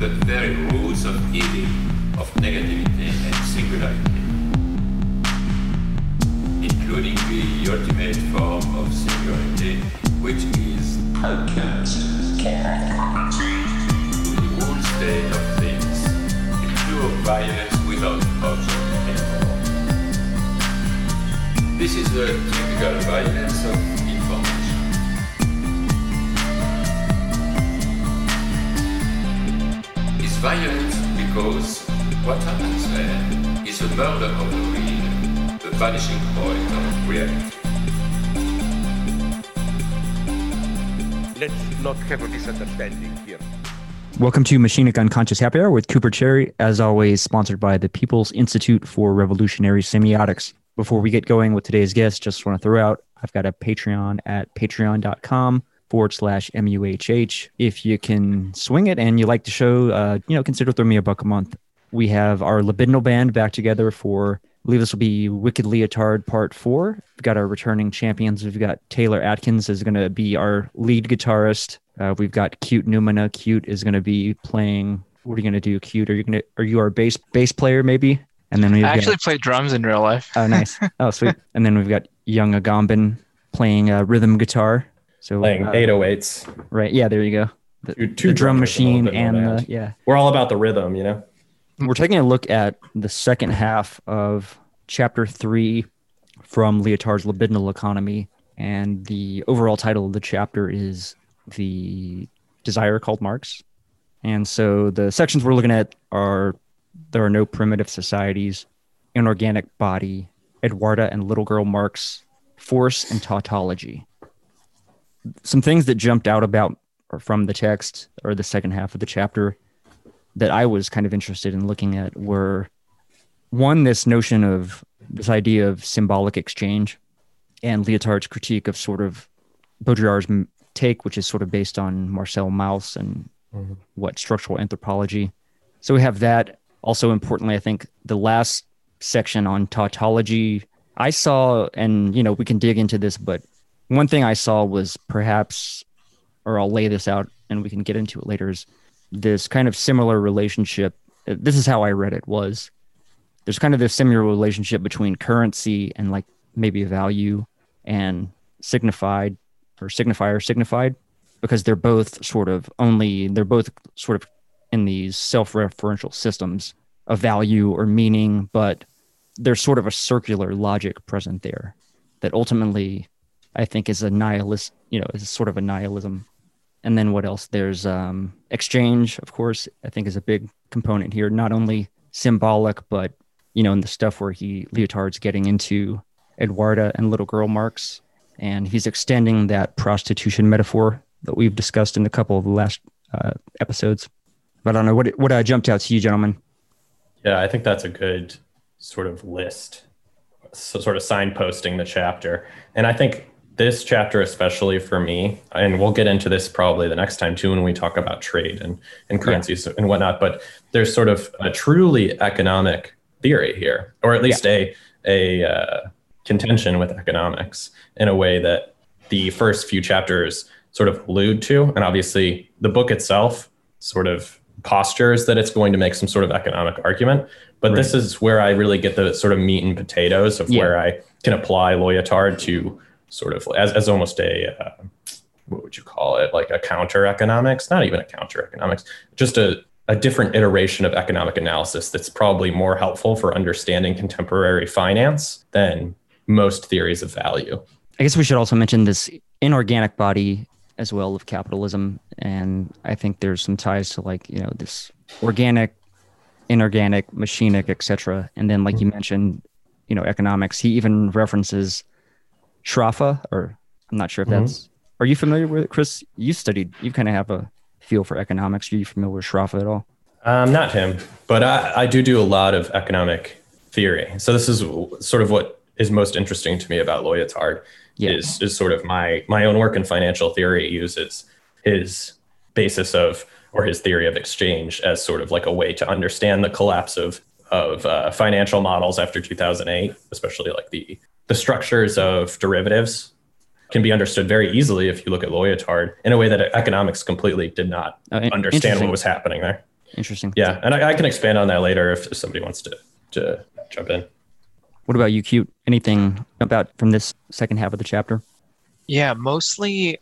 the very roots of healing, of negativity and singularity, including the ultimate form of singularity, which is alchemist, the whole state of things, the pure violence without object anymore. This is the typical violence of violent because what happens there is a murder of the real, the vanishing point of reality. Let's not have a misunderstanding here. Welcome to Machinic Unconscious Happy Hour with Cooper Cherry, as always, sponsored by the People's Institute for Revolutionary Semiotics. Before we get going with today's guest, just want to throw out I've got a Patreon at patreon.com forward slash MUHH. If you can swing it and you like the show, uh, you know, consider throwing me a buck a month. We have our Libidinal Band back together for, I believe this will be Wicked Lyotard Part 4. We've got our returning champions. We've got Taylor Atkins is going to be our lead guitarist. Uh, we've got Cute Numina. Cute is going to be playing. What are you going to do, Cute? Are you going to? Are you our bass bass player maybe? And then we I actually play drums in real life. Oh, nice. Oh, sweet. and then we've got Young Agamben playing uh, rhythm guitar. So playing uh, 808s. Right. Yeah. There you go. The, Two- two the drum drummers in a machine and the yeah. We're all about the rhythm, you know? We're taking a look at the second half of chapter three from Lyotard's Libidinal Economy. And the overall title of the chapter is The Desire Called Marx. And so the sections we're looking at are There Are No Primitive Societies, Inorganic Body, Edwarda and Little Girl Marx, Force and Tautology. Some things that jumped out about or from the text or the second half of the chapter that I was kind of interested in looking at were one, this notion of this idea of symbolic exchange and Lyotard's critique of sort of Baudrillard's take, which is sort of based on Marcel Mauss and mm-hmm. what structural anthropology. So we have that. Also, importantly, I think the last section on tautology, I saw, and you know, we can dig into this, but one thing I saw was perhaps, or I'll lay this out and we can get into it later, is this kind of similar relationship. This is how I read it was there's kind of this similar relationship between currency and like maybe value and signified or signifier signified because they're both sort of only they're both sort of in these self-referential systems of value or meaning but there's sort of a circular logic present there that ultimately i think is a nihilist you know is sort of a nihilism. And then what else? There's um, exchange of course i think is a big component here. Not only symbolic but you know in the stuff where he lyotard's getting into edwarda and little girl marx. And he's extending that prostitution metaphor that we've discussed in a couple of the last uh, episodes. But i don't know what what uh, jumped out to you gentlemen? Yeah, I think that's a good sort of list, so sort of signposting the chapter. And I think this chapter, especially for me, and we'll get into this probably the next time too when we talk about trade and, and currencies and whatnot, but there's sort of a truly economic theory here, or at least a, a uh, contention with economics in a way that the first few chapters sort of allude to. And obviously, the book itself sort of postures that it's going to make some sort of economic argument. But this is where I really get the sort of meat and potatoes of Yeah. where I can apply Lyotard to sort of as, as almost a, uh, what would you call it? Like a counter economics, not even a counter economics, just a, a different iteration of economic analysis that's probably more helpful for understanding contemporary finance than most theories of value. I guess we should also mention this inorganic body as well of capitalism, and I think there's some ties to like you know this organic, inorganic, machinic, etc. And then like you mentioned, you know economics. He even references Sraffa, or I'm not sure if that's. Are you familiar with it, Chris? You studied. You kind of have a feel for economics. Are you familiar with Sraffa at all? Um, not him, but I, I do do a lot of economic theory. So this is sort of what is most interesting to me about Lyotard Yeah. is is sort of my my own work in financial theory uses his basis of or his theory of exchange as sort of like a way to understand the collapse of of uh, financial models after 2008, especially like the the structures of derivatives can be understood very easily if you look at Lyotard in a way that economics completely did not Oh, in- understand what was happening there. Interesting. Yeah, and I, I can expand on that later if somebody wants to to jump in. What about you, cute? Anything about from this second half of the chapter? Yeah, mostly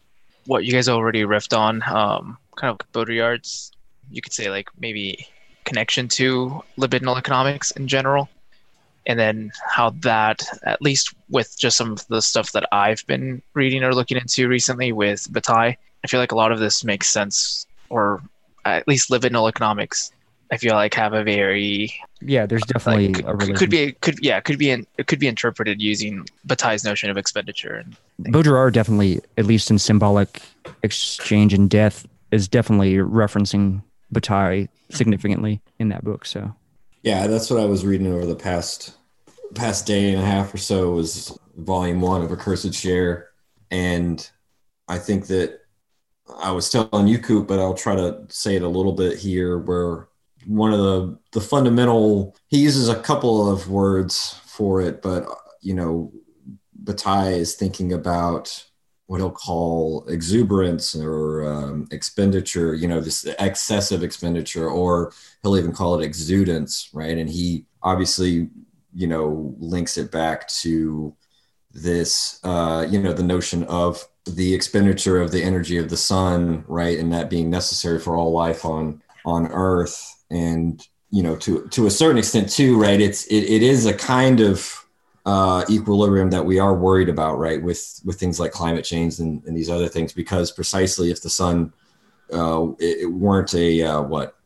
what you guys already riffed on. Um, kind of Baudrillard's, you could say like maybe connection to libidinal economics in general, and then how that, at least with just some of the stuff that I've been reading or looking into recently with Bataille, I feel like a lot of this makes sense, or at least libidinal economics. I feel like have a very Yeah, there's definitely like, a could, could be could yeah could be in, it could be interpreted using Bataille's notion of expenditure and Baudrillard definitely, at least in symbolic exchange and death, is definitely referencing Bataille significantly in that book. So Yeah, that's what I was reading over the past past day and a half or so was volume one of Accursed Share. And I think that I was telling you, Coop, but I'll try to say it a little bit here where one of the the fundamental he uses a couple of words for it, but you know, Bataille is thinking about what he'll call exuberance or um, expenditure, you know, this excessive expenditure, or he'll even call it exudance, right? And he obviously, you know, links it back to this, uh, you know, the notion of the expenditure of the energy of the sun, right, and that being necessary for all life on on Earth, and you know, to to a certain extent too, right? It's it, it is a kind of uh, equilibrium that we are worried about, right, with with things like climate change and, and these other things, because precisely if the sun uh, it, it weren't a uh, what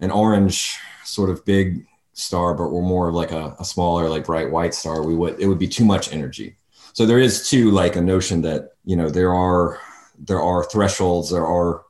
an orange sort of big star, but we're more of like a, a smaller, like bright white star, we would it would be too much energy. So there is too like a notion that you know there are there are thresholds, there are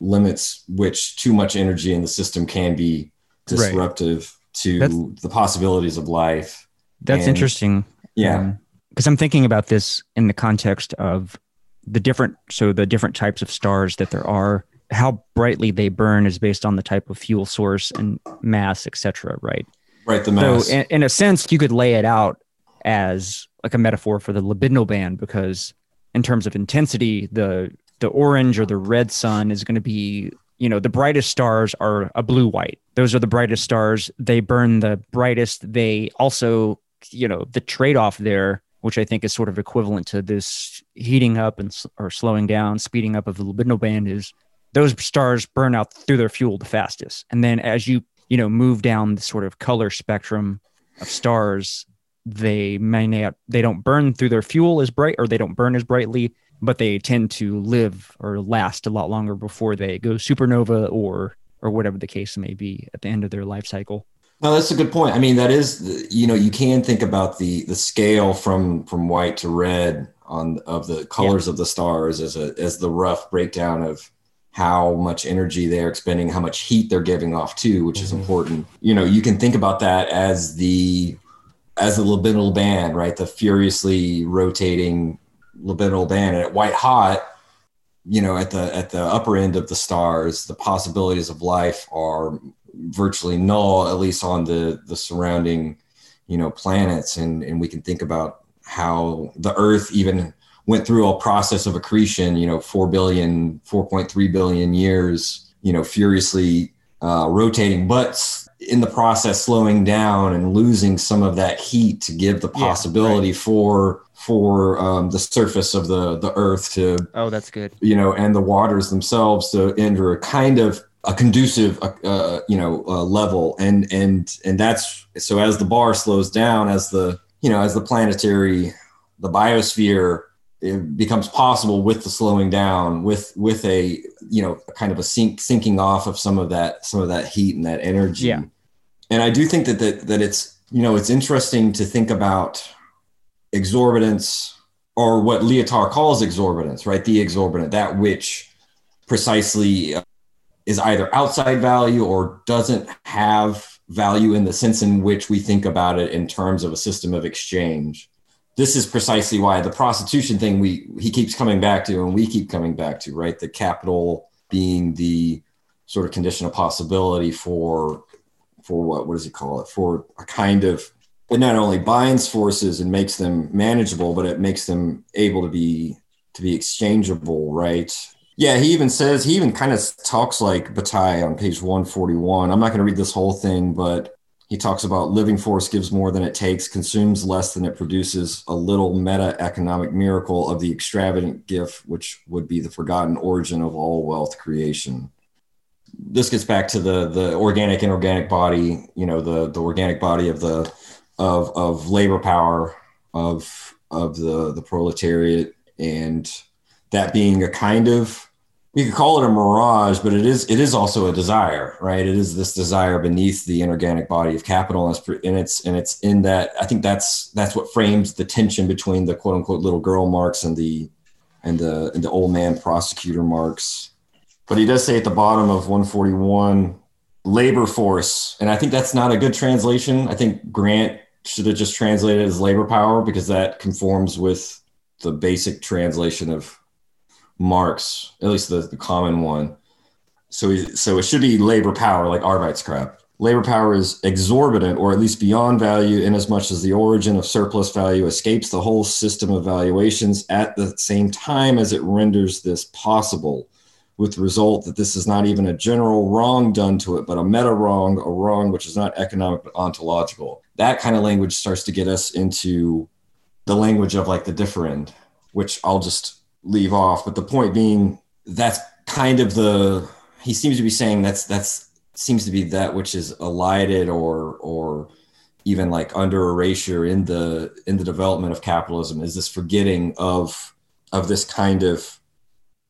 limits which too much energy in the system can be Right. disruptive to That's- the possibilities of life. that's And- interesting. Yeah. Um, because I'm thinking about this in the context of the different, so the different types of stars that there are. How brightly they burn is based on the type of fuel source and mass, etc. Right. Right, the mass. So, in, in a sense, you could lay it out as like a metaphor for the libidinal band because, in terms of intensity, the the orange or the red sun is going to be, you know, the brightest stars are a blue white. Those are the brightest stars. They burn the brightest. They also, you know, the trade off there, which I think is sort of equivalent to this heating up and or slowing down, speeding up of the libidinal band is those stars burn out through their fuel the fastest. And then as you, you know, move down the sort of color spectrum of stars, they may not, they don't burn through their fuel as bright or they don't burn as brightly, but they tend to live or last a lot longer before they go supernova or or whatever the case may be at the end of their life cycle. No, that's a good point. I mean, that is, you know, you can think about the the scale from from white to red on of the colors of the stars as a as the rough breakdown of how much energy they're expending, how much heat they're giving off too, which is mm-hmm. important. You know, you can think about that as the as the libidinal band, right? The furiously rotating libidinal band, and at white hot, you know, at the at the upper end of the stars, the possibilities of life are virtually null, at least on the the surrounding, you know, planets. And and we can think about how the Earth even went through a process of accretion, you know, 4 billion, 4.3 billion years, you know, furiously uh, rotating, but in the process slowing down and losing some of that heat to give the Yeah, possibility for for um, the surface of the the Earth to Oh, that's good. you know, and the waters themselves to enter a kind of a conducive, uh, uh, you know, uh, level, and and and that's so as the bar slows down, as the you know, as the planetary, the biosphere it becomes possible with the slowing down, with with a you know, kind of a sink sinking off of some of that some of that heat and that energy. Yeah. And I do think that that that it's you know it's interesting to think about exorbitance or what Lyotard calls exorbitance, right? The exorbitant, that which precisely uh, is either outside value or doesn't have value in the sense in which we think about it in terms of a system of exchange. This is precisely why the prostitution thing we he keeps coming back to and we keep coming back to, right? The capital being the sort of condition of possibility for for what what does he call it? For a kind of it not only binds forces and makes them manageable, but it makes them able to be to be exchangeable, right? Yeah, he even says he even kind of talks like Bataille on page 141. I'm not going to read this whole thing, but he talks about living force gives more than it takes, consumes less than it produces, a little meta economic miracle of the extravagant gift, which would be the forgotten origin of all wealth creation. This gets back to the the organic inorganic body, you know, the the organic body of the of of labor power of of the the proletariat and that being a kind of you could call it a mirage, but it is it is also a desire, right? It is this desire beneath the inorganic body of capital, and it's and it's, and it's in that. I think that's that's what frames the tension between the quote unquote little girl marx and the and the and the old man prosecutor marx. But he does say at the bottom of 141, labor force, and I think that's not a good translation. I think Grant should have just translated as labor power because that conforms with the basic translation of Marx, at least the, the common one. So, he so it should be labor power, like Arbeitskraft. Labor power is exorbitant, or at least beyond value, in as much as the origin of surplus value escapes the whole system of valuations at the same time as it renders this possible, with the result that this is not even a general wrong done to it, but a meta wrong, a wrong which is not economic but ontological. That kind of language starts to get us into the language of like the differend, which I'll just leave off. But the point being, that's kind of the he seems to be saying that's that's seems to be that which is elided or or even like under erasure in the in the development of capitalism is this forgetting of of this kind of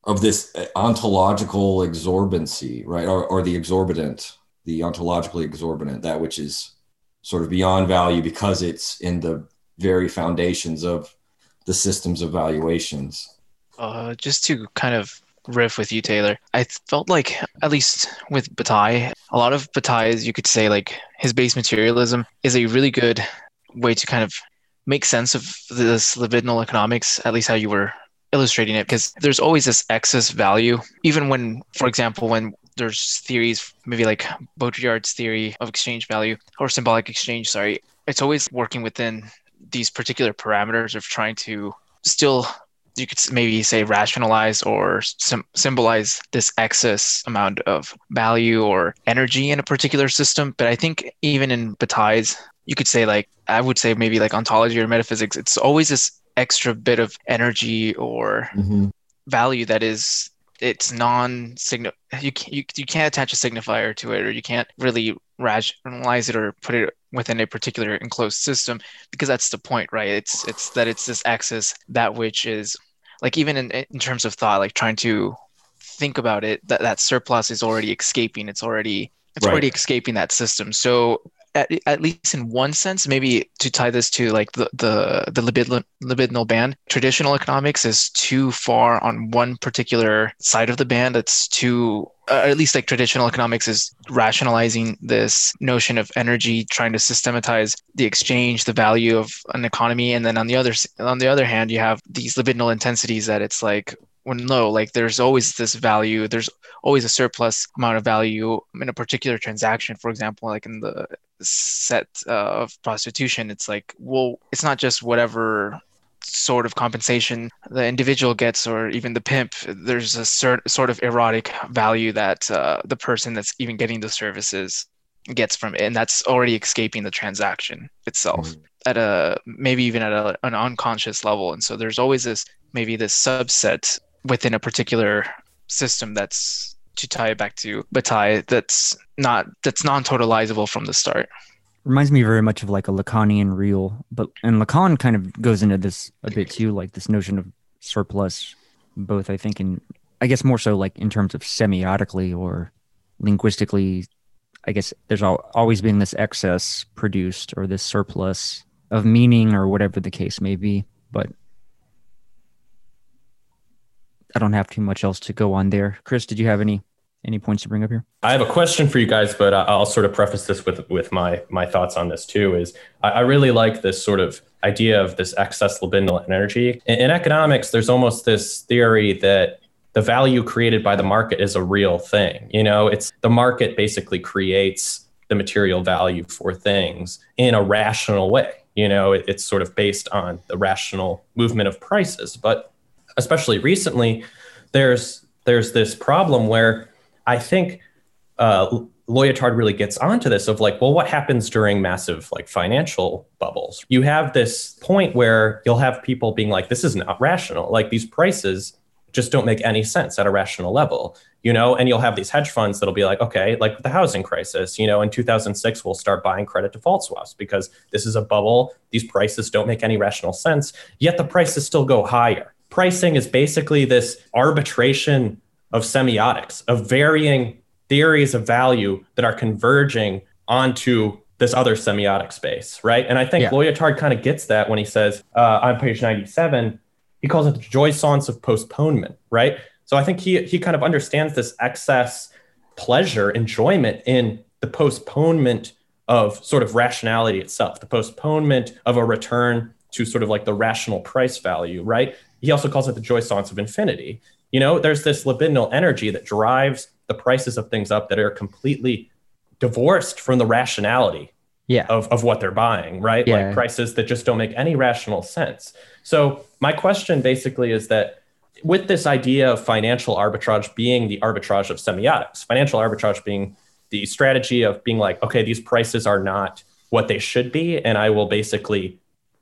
of this ontological exorbancy right or, or the exorbitant the ontologically exorbitant that which is sort of beyond value because it's in the very foundations of the systems of valuations uh, just to kind of riff with you, Taylor, I felt like, at least with Bataille, a lot of Bataille's, you could say, like his base materialism is a really good way to kind of make sense of this libidinal economics, at least how you were illustrating it, because there's always this excess value, even when, for example, when there's theories, maybe like Baudrillard's theory of exchange value or symbolic exchange, sorry, it's always working within these particular parameters of trying to still you could maybe say rationalize or sim- symbolize this excess amount of value or energy in a particular system. But I think even in Bataille's, you could say like I would say maybe like ontology or metaphysics, it's always this extra bit of energy or mm-hmm. value that is it's non signal you, you you can't attach a signifier to it or you can't really rationalize it or put it within a particular enclosed system because that's the point right it's it's that it's this axis that which is like even in, in terms of thought like trying to think about it that that surplus is already escaping it's already it's right. already escaping that system so at, at least in one sense maybe to tie this to like the the, the libidinal, libidinal band traditional economics is too far on one particular side of the band. It's too uh, at least like traditional economics is rationalizing this notion of energy trying to systematize the exchange the value of an economy. And then on the other on the other hand you have these libidinal intensities that it's like when no like there's always this value there's always a surplus amount of value in a particular transaction. For example like in the set uh, of prostitution it's like well it's not just whatever sort of compensation the individual gets or even the pimp. There's a cert- sort of erotic value that uh, the person that's even getting the services gets from it and that's already escaping the transaction itself mm-hmm. at a maybe even at a, an unconscious level. And so there's always this maybe this subset within a particular system that's to tie it back to Bataille that's not that's non-totalizable from the start reminds me very much of like a Lacanian real, but and Lacan kind of goes into this a bit too, like this notion of surplus, both I think in I guess more so like in terms of semiotically or linguistically. I guess there's always been this excess produced or this surplus of meaning or whatever the case may be, but I don't have too much else to go on there. Chris, did you have any any points to bring up here? I have a question for you guys, but I'll sort of preface this with with my my thoughts on this too. Is I, I really like this sort of idea of this excess libidinal energy. In, in economics, there's almost this theory that the value created by the market is a real thing. You know, it's the market basically creates the material value for things in a rational way. You know, it, it's sort of based on the rational movement of prices. But especially recently, there's there's this problem where I think uh, Lyotard really gets onto this of like, well, what happens during massive like financial bubbles? You have this point where you'll have people being like, this is not rational. Like these prices just don't make any sense at a rational level, you know? And you'll have these hedge funds that'll be like, okay, like the housing crisis, you know, in 2006, we'll start buying credit default swaps because this is a bubble. These prices don't make any rational sense, yet the prices still go higher. Pricing is basically this arbitration of semiotics, of varying theories of value that are converging onto this other semiotic space, right? And I think yeah. Lyotard kind of gets that when he says uh, on page 97, he calls it the jouissance of postponement, right? So I think he he kind of understands this excess pleasure, enjoyment in the postponement of sort of rationality itself, the postponement of a return to sort of like the rational price value, right? He also calls it the jouissance of infinity. You know, there's this libidinal energy that drives the prices of things up that are completely divorced from the rationality yeah. of, of what they're buying, right? Yeah. Like prices that just don't make any rational sense. So my question basically is that with this idea of financial arbitrage being the arbitrage of semiotics, financial arbitrage being the strategy of being like, okay, these prices are not what they should be, and I will basically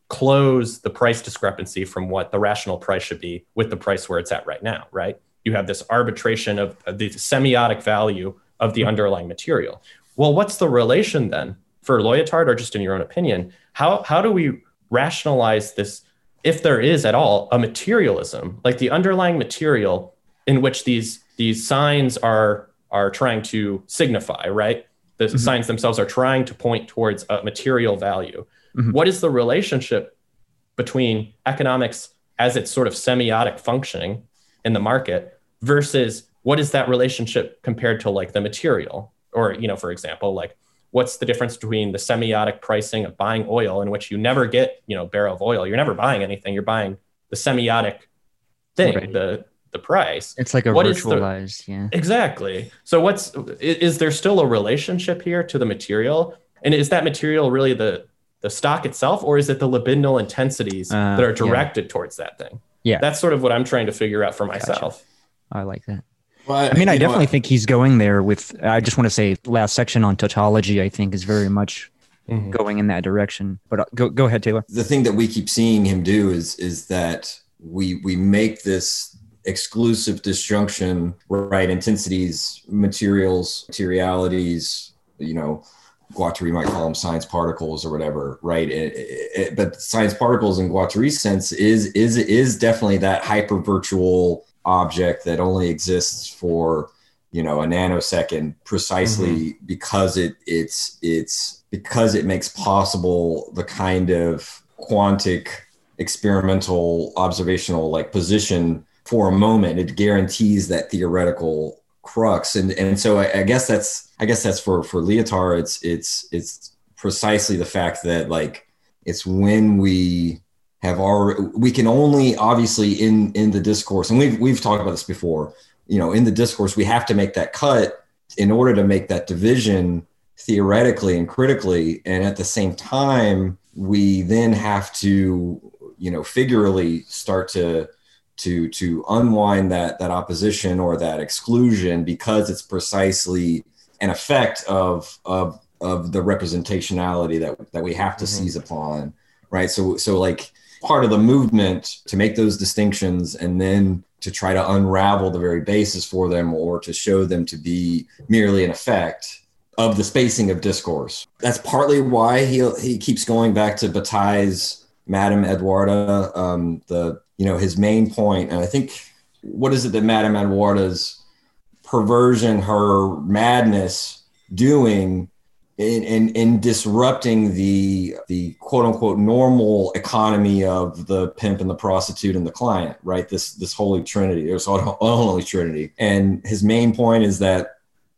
close the price discrepancy from what the rational price should be with the price where it's at right now, right? You have this arbitration of, of the semiotic value of the underlying material. Well, what's the relation then for Lyotard, or just in your own opinion? How how do we rationalize this, if there is at all, a materialism, like the underlying material in which these these signs are are trying to signify, right? The mm-hmm. signs themselves are trying to point towards a material value. Mm-hmm. What is the relationship between economics as its sort of semiotic functioning in the market versus what is that relationship compared to like the material? Or, you know, for example, like what's the difference between the semiotic pricing of buying oil in which you never get, you know, barrel of oil. You're never buying anything. You're buying the semiotic thing, right. the the price. It's like a what virtualized, the, yeah. Exactly. So what's is, is there still a relationship here to the material? And is that material really the the stock itself, or is it the libidinal intensities uh, that are directed yeah. towards that thing? Yeah, that's sort of what I'm trying to figure out for myself. Gotcha. I like that. Well, I, I, mean, I definitely think he's going there with. I just want to say, last section on tautology, I think, is very much mm-hmm. going in that direction. But uh, go go ahead, Taylor. The thing that we keep seeing him do is is that we we make this exclusive disjunction, right? Intensities, materials, materialities, you know, Guattari might call them signs particles or whatever, right? It, it, but signs particles in Guattari's sense is is is definitely that hyper virtual object that only exists for you know a nanosecond, precisely mm-hmm. because it it's it's because it makes possible the kind of quantic experimental observational like position for a moment. It guarantees that theoretical crux and and so I, I, guess that's i guess that's for for Lyotard it's it's it's precisely the fact that like it's when we have our we can only obviously in in the discourse and we've we've talked about this before you know in the discourse we have to make that cut in order to make that division theoretically and critically and at the same time we then have to you know figuratively start to to to unwind that that opposition or that exclusion because it's precisely an effect of of of the representationality that that we have to mm-hmm. seize upon right? So so like part of the movement to make those distinctions and then to try to unravel the very basis for them or to show them to be merely an effect of the spacing of discourse. That's partly why he he keeps going back to Bataille's Madame Edwarda um, the you know, his main point, and I think what is it that Madame Edwarda's perversion, her madness, doing in, in, in disrupting the the quote unquote normal economy of the pimp and the prostitute and the client, right? This this holy trinity, this unholy trinity. And his main point is that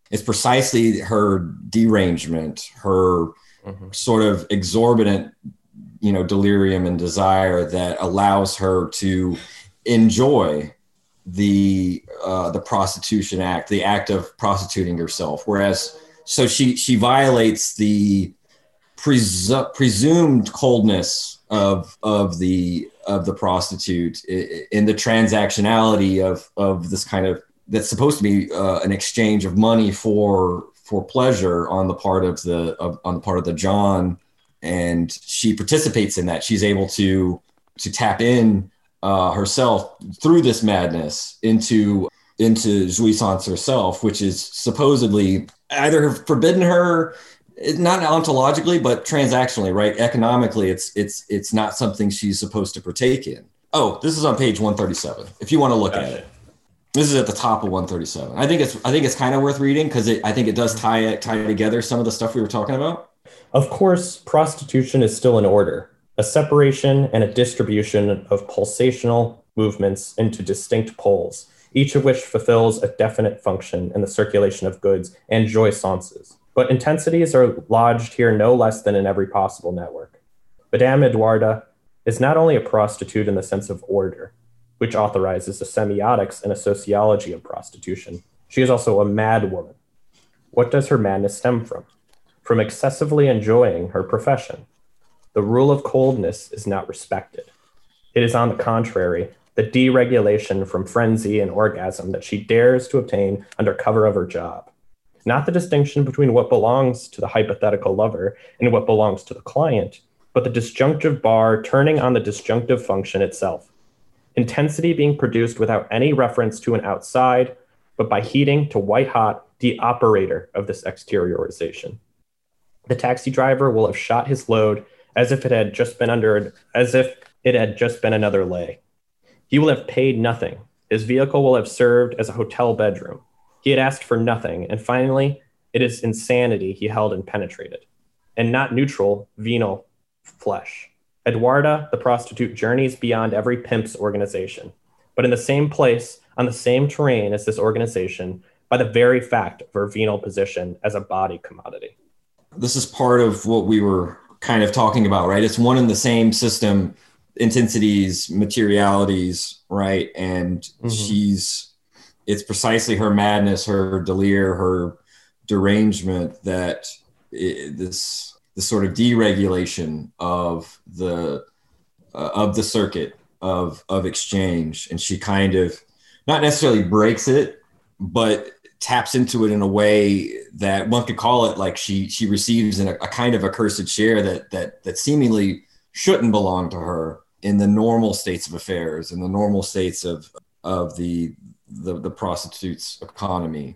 it's precisely her derangement, her mm-hmm. sort of exorbitant you know delirium and desire that allows her to enjoy the uh, the prostitution act, the act of prostituting herself. Whereas, so she she violates the presu- presumed coldness of of the of the prostitute in the transactionality of of this kind of that's supposed to be uh, an exchange of money for for pleasure on the part of the of, on the part of the John, and she participates in that. She's able to to tap in uh, herself through this madness into into jouissance herself, which is supposedly either forbidden her not ontologically but transactionally right? Economically it's it's it's not something she's supposed to partake in. Oh this is on page 137 if you want to look Gotcha. at it. This is at the top of 137 i think it's i think it's kind of worth reading because i think it does tie tie together some of the stuff we were talking about. Of course, prostitution is still in order, a separation and a distribution of pulsational movements into distinct poles, each of which fulfills a definite function in the circulation of goods and jouissances. But intensities are lodged here no less than in every possible network. Madame Edwarda is not only a prostitute in the sense of order, which authorizes a semiotics and a sociology of prostitution, she is also a mad woman. What does her madness stem from? From excessively enjoying her profession. The rule of coldness is not respected. It is, on the contrary, the deregulation from frenzy and orgasm that she dares to obtain under cover of her job. Not the distinction between what belongs to the hypothetical lover and what belongs to the client, but the disjunctive bar turning on the disjunctive function itself. Intensity being produced without any reference to an outside, but by heating to white hot the operator of this exteriorization. The taxi driver will have shot his load as if it had just been under as if it had just been another lay. He will have paid nothing. His vehicle will have served as a hotel bedroom. He had asked for nothing, and finally, it is insanity he held and penetrated, and not neutral, venal flesh. Edwarda, the prostitute, journeys beyond every pimp's organization, but in the same place, on the same terrain as this organization, by the very fact of her venal position as a body commodity. this is part of what we were kind of talking about, right? It's one and the same system, intensities, materialities, right? And Mhm. she's, it's precisely her madness, her delir, her derangement that i this this sort of deregulation of the uh, of the circuit of of exchange, and she kind of not necessarily breaks it, but taps into it in a way that one could call it like she she receives a, a kind of accursed share that that that seemingly shouldn't belong to her in the normal states of affairs in the normal states of of the the, the prostitute's economy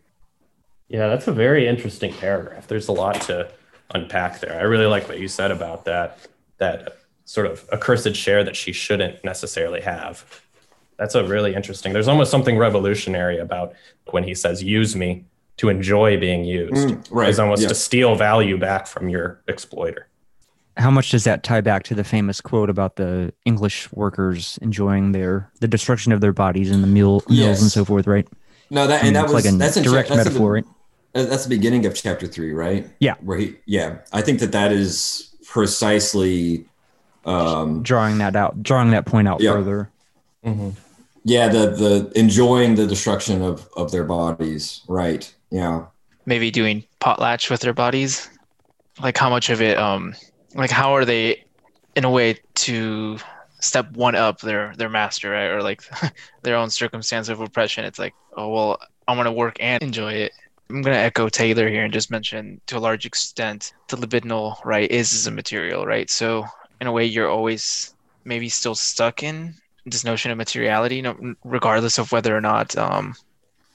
Yeah, that's a very interesting paragraph. There's a lot to unpack there. I really like what you said about that that sort of accursed share that she shouldn't necessarily have. That's a really interesting. There's almost something revolutionary about when he says use me to enjoy being used. Mm, right, It's almost yeah. to steal value back from your exploiter. How much does that tie back to the famous quote about the English workers enjoying their the destruction of their bodies in the mill, mills and so forth, right? no that I mean, and that was like a that's in direct chap- that's in the- metaphor, right? Uh, That's the beginning of chapter three, right? Yeah. Where he, yeah, I think that that is precisely, um, Drawing that out, drawing that point out Yeah. further. Yeah, the the enjoying the destruction of of their bodies, right? Yeah, maybe doing potlatch with their bodies? Like how much of it um like how are they in a way to step one up their their master right? Or like their own circumstance of oppression. It's like oh well i want to work and enjoy it. I'm going to echo taylor here and just mention to a large extent the libidinal right is as a material right? So in a way you're always maybe still stuck in this notion of materiality you know, regardless of whether or not um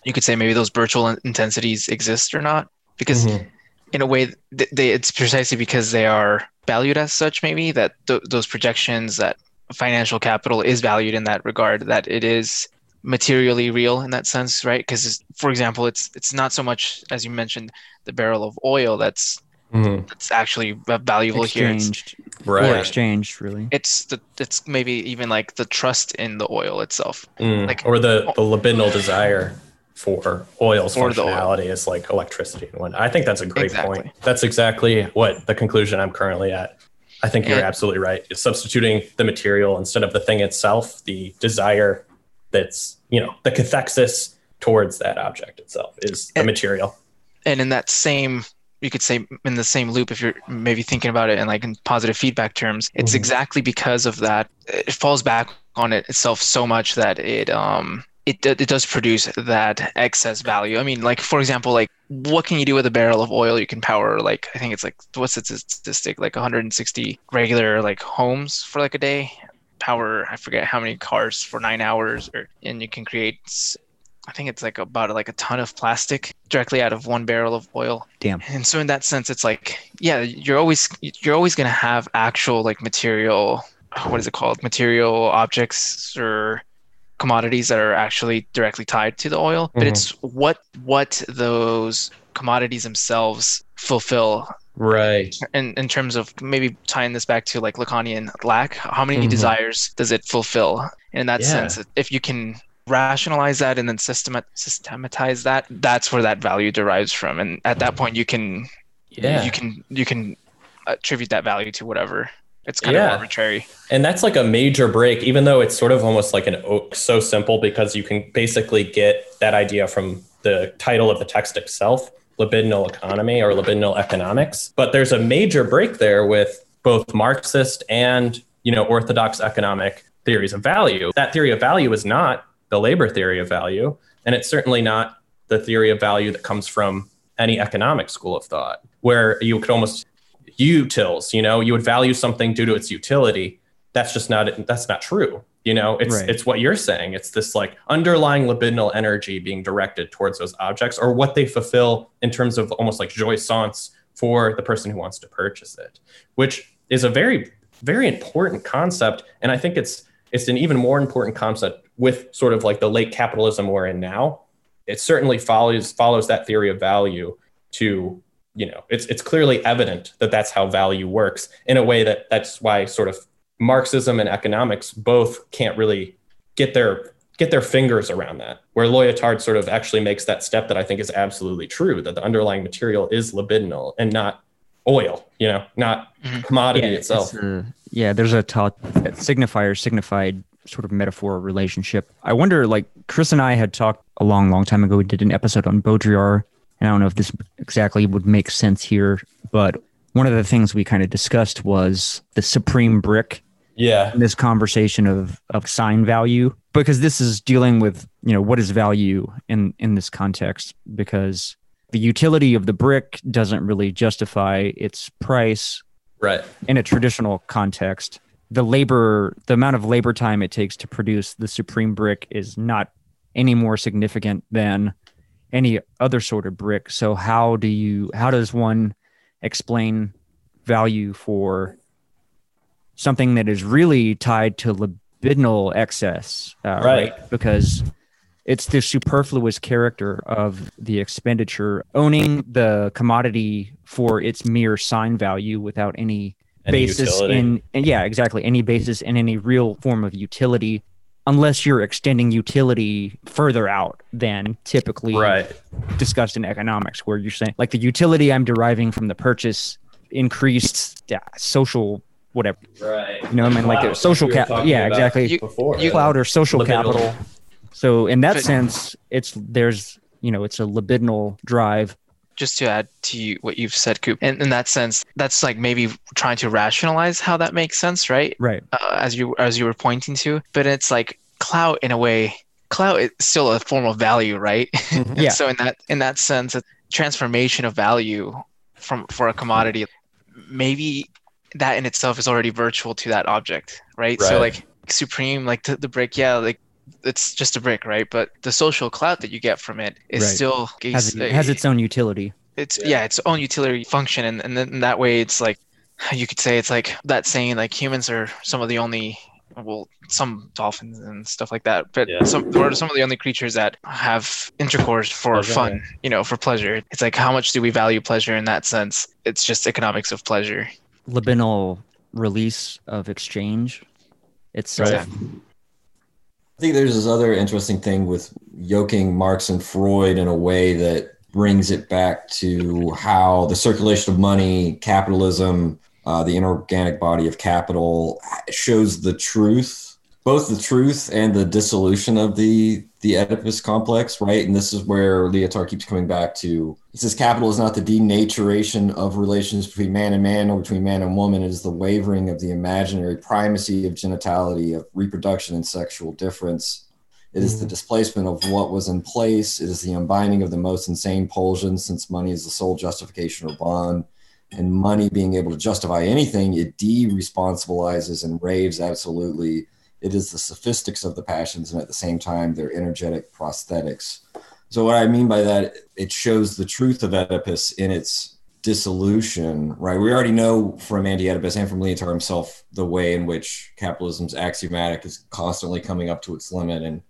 you could say maybe those virtual intensities exist or not because Mhm. in a way th- they, it's precisely because they are valued as such maybe that th- those projections that financial capital is valued in that regard that it is materially real in that sense right because for example it's it's not so much as you mentioned the barrel of oil that's Mhm. that's actually va- valuable here it's, Exchanged Right. or exchanged, really. it's the it's maybe even like the trust in the oil itself Mm. Like- or the, the libidinal desire for oil's For the oil. functionality is like electricity and whatnot. I think that's a great Exactly. point. That's exactly what the conclusion I'm currently at. I think you're And- absolutely right. It's substituting the material instead of the thing itself, the desire that's, you know, the cathexis towards that object itself is the material. and in that same you could say in the same loop if you're maybe thinking about it in like in positive feedback terms it's Mhm. exactly because of that it falls back on it itself so much that it um it it does produce that excess value. I mean, like for example, like what can you do with a barrel of oil? You can power like I think it's like what's the statistic? Like 160 regular like homes for like a day. Power I forget how many cars for nine hours, or and you can create. I think it's like about like a ton of plastic directly out of one barrel of oil. Damn. And so in that sense, it's like yeah, you're always you're always gonna have actual like material. What is it called? Material objects or commodities that are actually directly tied to the oil, but Mhm. it's what what those commodities themselves fulfill Right. in, in terms of maybe tying this back to like Lacanian lack, how many Mhm. desires does it fulfill? And in that Yeah. sense, if you can rationalize that and then systemat- systematize that, that's where that value derives from. And at that point, you can Yeah. you can you can attribute that value to whatever. It's kind Yeah. of arbitrary. And that's like a major break, even though it's sort of almost like an oak, so simple because you can basically get that idea from the title of the text itself, libidinal economy or libidinal economics. But there's a major break there with both Marxist and you know orthodox economic theories of value. That theory of value is not the labor theory of value, and it's certainly not the theory of value that comes from any economic school of thought, where you could almost utils you know you would value something due to its utility. That's just not that's not true you know? It's Right. it's what you're saying. It's this like underlying libidinal energy being directed towards those objects or what they fulfill in terms of almost like jouissance for the person who wants to purchase it which is a very very important concept. And i think it's it's an even more important concept with sort of like the late capitalism we're in now. It certainly follows follows that theory of value to you know it's it's clearly evident that that's how value works in a way that that's why sort of marxism and economics both can't really get their get their fingers around that where Lyotard sort of actually makes that step that i think is absolutely true that the underlying material is libidinal and not oil you know not Mhm. commodity yeah, itself a- yeah, there's a ta- signifier signified sort of metaphor relationship. I wonder, like Chris and I had talked a long, long time ago. We did an episode on Baudrillard, and I don't know if this exactly would make sense here, but one of the things we kind of discussed was the supreme brick yeah in this conversation of of sign value because this is dealing with you know what is value in in this context because the utility of the brick doesn't really justify its price right. in a traditional context. The labor the amount of labor time it takes to produce the supreme brick is not any more significant than any other sort of brick. So how do you how does one explain value for something that is really tied to libidinal excess uh, Right. because it's the superfluous character of the expenditure owning the commodity for its mere sign value without any Any basis utility. in and yeah exactly any basis in any real form of utility unless you're extending utility further out than typically right. discussed in economics where you're saying like the utility i'm deriving from the purchase increased yeah, social whatever. Right. You know what i mean? Like a social cap yeah exactly. You- before. you- cloud or social Libidinal. capital so in that But- sense it's there's you know it's a libidinal drive just to add to you, what you've said, Coop, in, in that sense, that's like maybe trying to rationalize how that makes sense, right? right Uh, as you as you were pointing to, but it's like clout in a way. Clout is still a form of value, right? Yeah. so in that in that sense, a transformation of value from for a commodity, maybe that in itself is already virtual to that object, right? right. So like supreme, like the, the brick, yeah, like it's just a brick, right? But the social clout that you get from it is Right. still has, it has its own utility it's yeah. its own utility function and, and then that way it's like you could say it's like that saying like humans are some of the only well some dolphins and stuff like that but Yeah. some we're some of the only creatures that have intercourse for oh, Pleasure, fun you know for pleasure it's like how much do we value pleasure in that sense it's just economics of pleasure libidinal release of exchange itself uh, Right. I think there's this other interesting thing with yoking Marx and Freud in a way that brings it back to how the circulation of money, capitalism, uh, the inorganic body of capital shows the truth, both the truth and the dissolution of the the Oedipus complex, right? And this is where Lyotard keeps coming back to. He says capital is not the denaturation of relations between man and man or between man and woman. It is the wavering of the imaginary primacy of genitality, of reproduction and sexual difference. It is the mm. displacement of what was in place. It is the unbinding of the most insane pulsions, since money is the sole justification or bond. And money being able to justify anything, it de-responsibilizes and raves absolutely. It is the sophistics of the passions, and at the same time, they're energetic prosthetics. So what I mean by that, it shows the truth of Oedipus in its dissolution, right? We already know from Anti Oedipus and from Lyotard himself the way in which capitalism's axiomatic is constantly coming up to its limit and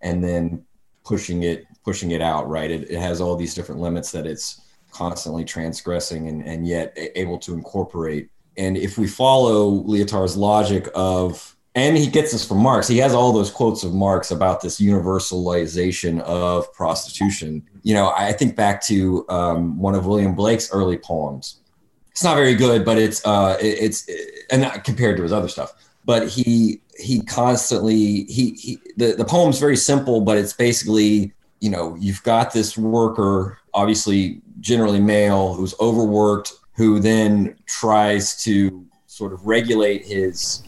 and then pushing it pushing it out, right? It, it has all these different limits that it's constantly transgressing and, and yet able to incorporate. And if we follow Lyotard's logic of and he gets this from Marx. He has all those quotes of Marx about this universalization of prostitution. You know, I think back to um, one of William Blake's early poems. It's not very good, but it's uh, it, it's and not compared to his other stuff. But he he constantly he, he the the poem's very simple, but it's basically you know you've got this worker, obviously generally male, who's overworked, who then tries to sort of regulate his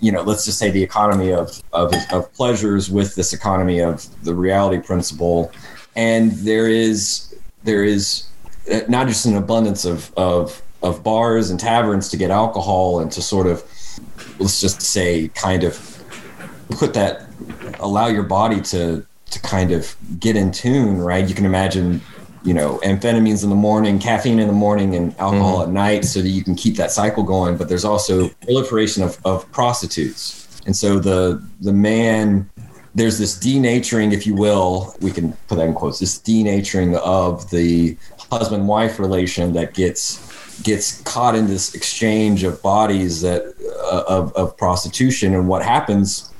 you know, let's just say the economy of, of, of pleasures with this economy of the reality principle. And there is, there is uh, not just an abundance of, of, of bars and taverns to get alcohol and to sort of, let's just say, kind of put that, allow your body to, to kind of get in tune, right? You can imagine you know amphetamines in the morning caffeine in the morning and alcohol mm-hmm. at night so that you can keep that cycle going. But there's also proliferation of, of prostitutes. And so the the man there's this denaturing if you will we can put that in quotes this denaturing of the husband wife relation that gets gets caught in this exchange of bodies that uh, of, of prostitution. And what happens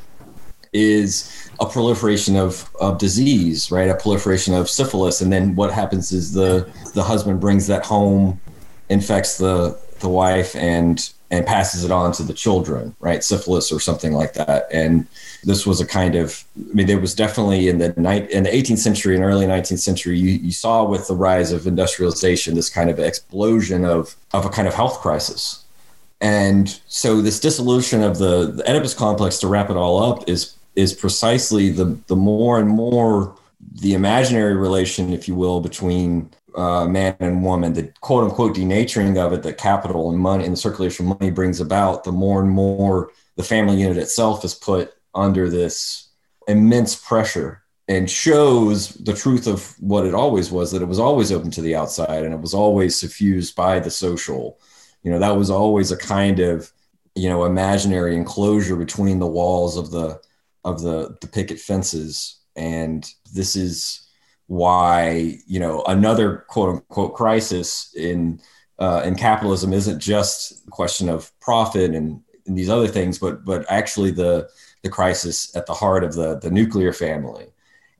is a proliferation of, of disease, right? A proliferation of syphilis, and then what happens is the the husband brings that home, infects the the wife, and and passes it on to the children, right? Syphilis or something like that. And this was a kind of, I mean, there was definitely in the night in the 18th century and early 19th century, you, you saw with the rise of industrialization this kind of explosion of of a kind of health crisis. And so this dissolution of the, the Oedipus complex, to wrap it all up, is is precisely the the more and more the imaginary relation, if you will, between uh, man and woman, the quote unquote denaturing of it that capital and money and the circulation of money brings about, the more and more the family unit itself is put under this immense pressure and shows the truth of what it always was that it was always open to the outside and it was always suffused by the social. You know, that was always a kind of, you know, imaginary enclosure between the walls of the of the the picket fences, and this is why you know another quote unquote crisis in uh, in capitalism isn't just a question of profit and, and these other things, but but actually the the crisis at the heart of the the nuclear family.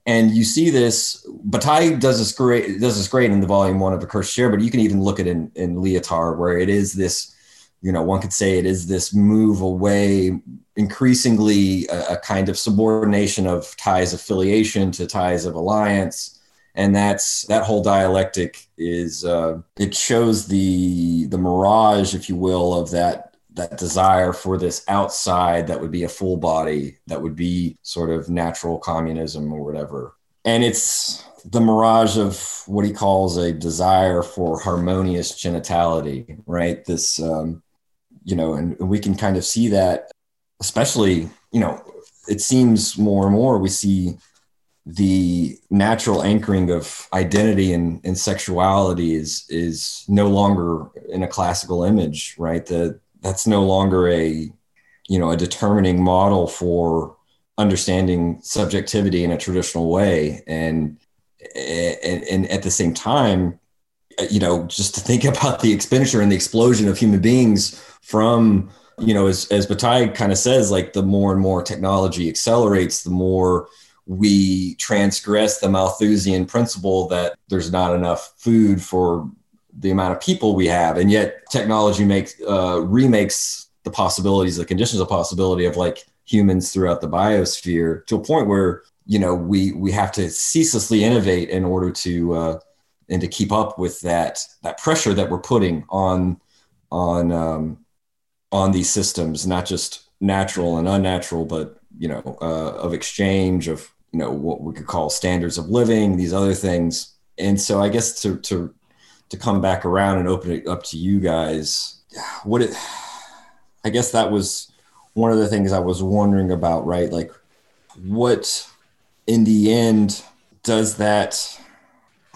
And you see this, Bataille does this great does this great in the volume one of the Accursed Share, but you can even look at it in, in Lyotard, where it is this you know, one could say it is this move away, increasingly a, a, kind of subordination of ties affiliation to ties of alliance, and that's that whole dialectic is uh, it shows the the mirage, if you will, of that that desire for this outside that would be a full body, that would be sort of natural communism or whatever, and it's the mirage of what he calls a desire for harmonious genitality, right? This um, you know, and we can kind of see that, especially, you know, it seems more and more we see the natural anchoring of identity and, and sexuality is is no longer in a classical image, right? That that's no longer a you know a determining model for understanding subjectivity in a traditional way, and and, and at the same time, you know, just to think about the expenditure and the explosion of human beings from you know as as Bataille kind of says like the more and more technology accelerates the more we transgress the Malthusian principle that there's not enough food for the amount of people we have. And yet technology makes uh, remakes the possibilities the conditions of possibility of like humans throughout the biosphere to a point where you know we we have to ceaselessly innovate in order to uh, and to keep up with that that pressure that we're putting on on um, on these systems, not just natural and unnatural, but you know, uh, of exchange, of you know what we could call standards of living, these other things. And so I guess to to to come back around and open it up to you guys, what it I guess that was one of the things I was wondering about, right? Like what in the end does that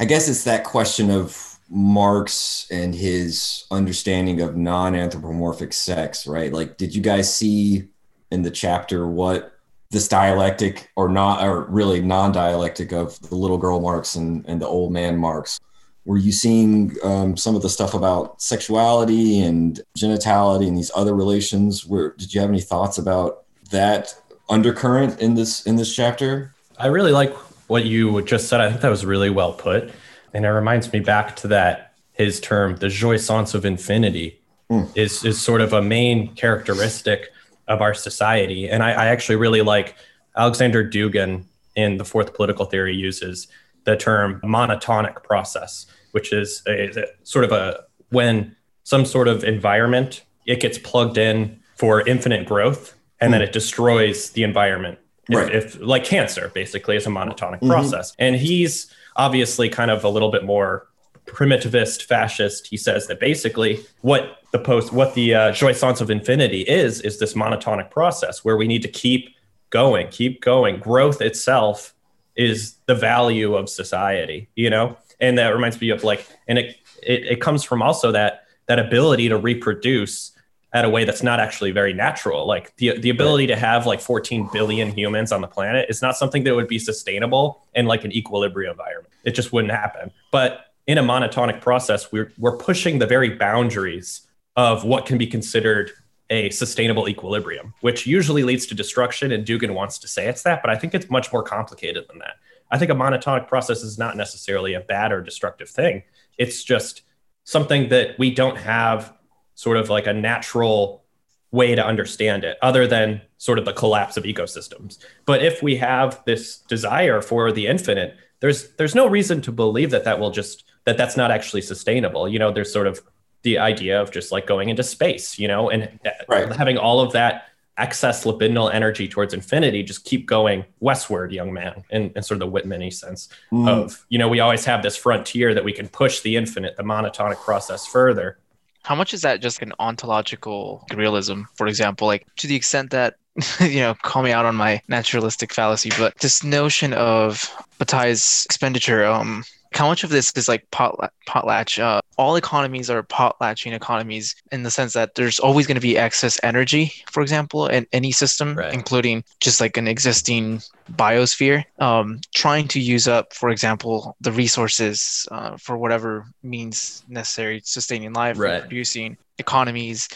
I guess it's that question of Marx and his understanding of non-anthropomorphic sex, right? Like, did you guys see in the chapter what this dialectic or not, or really non-dialectic of the little girl Marx and, and the old man Marx? Were you seeing um, some of the stuff about sexuality and genitality and these other relations? Where did you have any thoughts about that undercurrent in this in this chapter? I really like what you just said. I think that was really well put. And it reminds me back to that his term, the jouissance of infinity, mm. is is sort of a main characteristic of our society. And I, I actually really like Alexander Dugin in the fourth political theory uses the term monotonic process, which is a, a, sort of a when some sort of environment it gets plugged in for infinite growth and then it destroys the environment. Right. If, if, like cancer, basically, is a monotonic mm-hmm. process. And he's obviously kind of a little bit more primitivist fascist he says that basically what the post what the uh, jouissance of infinity is is this monotonic process where we need to keep going keep going growth itself is the value of society you know and that reminds me of like and it it, it comes from also that that ability to reproduce at a way that's not actually very natural. Like the the ability to have like 14 billion humans on the planet is not something that would be sustainable in like an equilibrium environment. It just wouldn't happen. But in a monotonic process, we're we're pushing the very boundaries of what can be considered a sustainable equilibrium, which usually leads to destruction. And Dugin wants to say it's that, but I think it's much more complicated than that. I think a monotonic process is not necessarily a bad or destructive thing. It's just something that we don't have sort of like a natural way to understand it other than sort of the collapse of ecosystems but if we have this desire for the infinite there's there's no reason to believe that that will just that that's not actually sustainable you know there's sort of the idea of just like going into space you know and right. having all of that excess libidinal energy towards infinity just keep going westward young man in, in sort of the whitman sense mm. of you know we always have this frontier that we can push the infinite the monotonic process further how much is that just an ontological realism, for example? Like to the extent that, you know, call me out on my naturalistic fallacy, but this notion of Bataille's expenditure, um, how much of this is like pot, potlatch? Uh, all economies are potlatching economies in the sense that there's always going to be excess energy, for example, in any system, right. including just like an existing biosphere. Um, trying to use up, for example, the resources uh, for whatever means necessary sustaining life, right. producing economies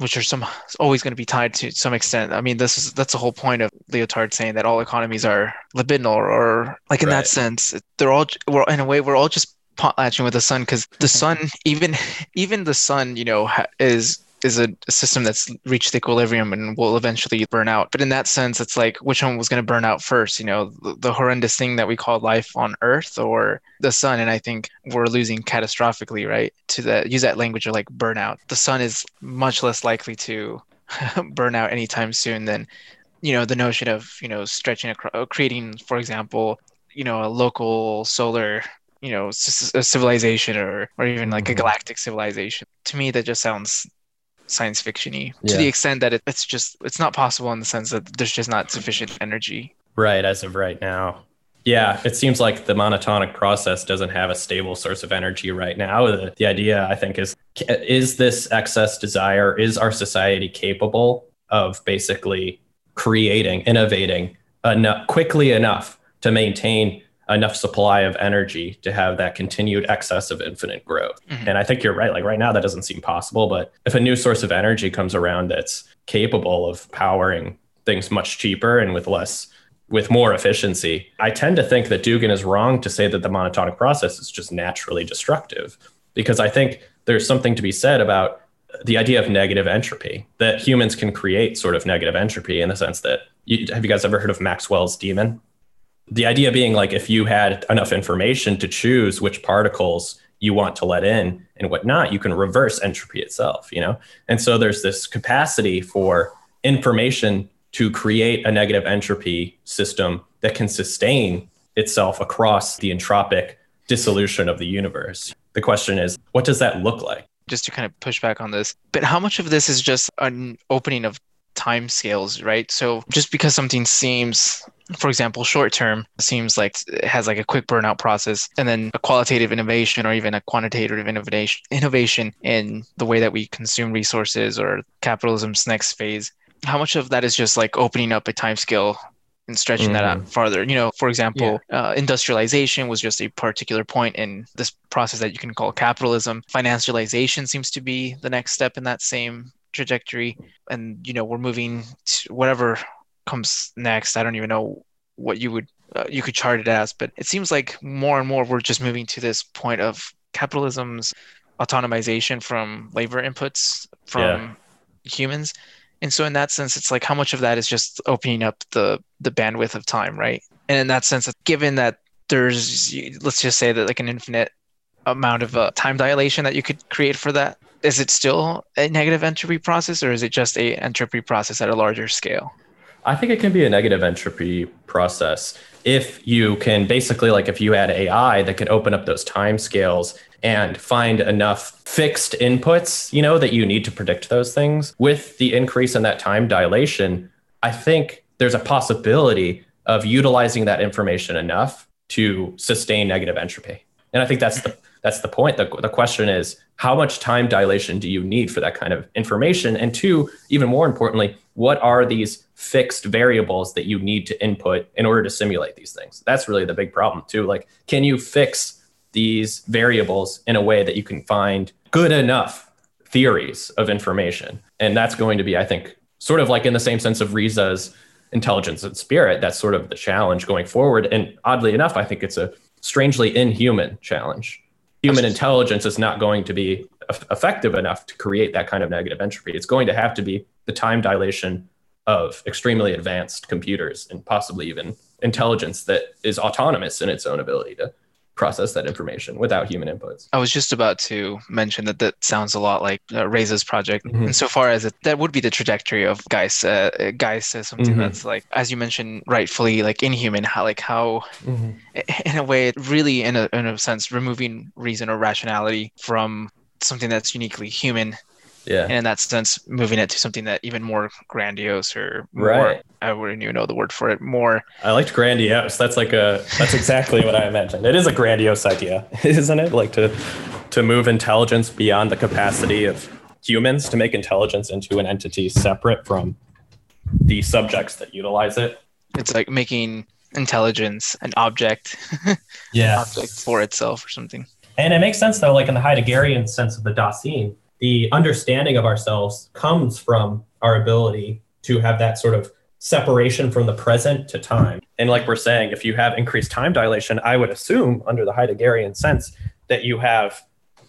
which are some always going to be tied to some extent. I mean, this is that's the whole point of Lyotard saying that all economies are libidinal, or like in right. that sense, they're all we're in a way we're all just potlatching with the sun because the mm-hmm. sun, even even the sun, you know, is is a, a, system that's reached equilibrium and will eventually burn out. But in that sense, it's like which one was going to burn out first? You know, the, the, horrendous thing that we call life on Earth or the sun. And I think we're losing catastrophically, right? To that use that language of like burnout. The sun is much less likely to burn out anytime soon than you know the notion of you know stretching across creating for example you know a local solar you know a civilization or or even like a mm-hmm. galactic civilization to me that just sounds science fictiony yeah. to the extent that it, it's just it's not possible in the sense that there's just not sufficient energy. Right, as of right now. Yeah, it seems like the monotonic process doesn't have a stable source of energy right now. The, the idea, I think, is is this excess desire, is our society capable of basically creating, innovating enough, quickly enough to maintain enough supply of energy to have that continued excess of infinite growth. Mm-hmm. And I think you're right. Like right now, that doesn't seem possible. But if a new source of energy comes around that's capable of powering things much cheaper and with less with more efficiency. I tend to think that dugin is wrong to say that the monotonic process is just naturally destructive because I think there's something to be said about the idea of negative entropy that humans can create sort of negative entropy in the sense that you, have you guys ever heard of Maxwell's demon? The idea being like if you had enough information to choose which particles you want to let in and whatnot, you can reverse entropy itself, you know? And so there's this capacity for information to create a negative entropy system that can sustain itself across the entropic dissolution of the universe. The question is, what does that look like? just to kind of push back on this, but how much of this is just an opening of time scales, right? So just because something seems, for example, short term seems like it has like a quick burnout process, and then a qualitative innovation or even a quantitative innovation innovation in the way that we consume resources or capitalism's next phase. How much of that is just like opening up a time scale and stretching that out farther. You know, for example, uh, industrialization was just a particular point in this process that you can call capitalism. Financialization seems to be the next step in that same trajectory. And, you know, we're moving to whatever comes next. I don't even know what you would uh, you could chart it as, but it seems like more and more we're just moving to this point of capitalism's autonomization from labor inputs from Yeah. humans and so in that sense it's like how much of that is just opening up the the bandwidth of time right and in that sense given that there's let's just say that like an infinite amount of uh, time dilation that you could create for that is it still a negative entropy process or is it just a entropy process at a larger scale I think it can be a negative entropy process if you can basically like if you had AI that could open up those time scales and find enough fixed inputs, you know, that you need to predict those things with the increase in that time dilation, I think there's a possibility of utilizing that information enough to sustain negative entropy. And I think that's the that's the point. The, the question is how much time dilation do you need for that kind of information? And two, even more importantly, what are these fixed variables that you need to input in order to simulate these things? That's really the big problem too. Like, can you fix these variables in a way that you can find good enough theories of information? And that's going to be, I think, sort of like in the same sense of Reza's intelligence and spirit. That's sort of the challenge going forward. And oddly enough, I think it's a strangely inhuman challenge. Human intelligence is not going to be effective enough to create that kind of negative entropy. It's going to have to be the time dilation of extremely advanced computers and possibly even intelligence that is autonomous in its own ability to process that information without human inputs. I was just about to mention that that sounds a lot like uh, Reza's project, Mhm. insofar as it, that would be the trajectory of Geist. Uh, Geist is something Mhm. that's like, as you mentioned, rightfully like inhuman. How like how, in a way, really, in a in a sense, removing reason or rationality from something that's uniquely human, Yeah. and in that sense, moving it to something that even more grandiose or more. Right. I wouldn't even know the word for it. More I liked grandiose. That's like a that's exactly what I imagined. It is a grandiose idea, isn't it? Like to to move intelligence beyond the capacity of humans to make intelligence into an entity separate from the subjects that utilize it. it's like making intelligence an object, Yeah. object for itself or something. And it makes sense though, like in the Heideggerian sense of the Dasein, the understanding of ourselves comes from our ability to have that sort of separation from the present to time. And like we're saying, if you have increased time dilation, I would assume under the Heideggerian sense that you have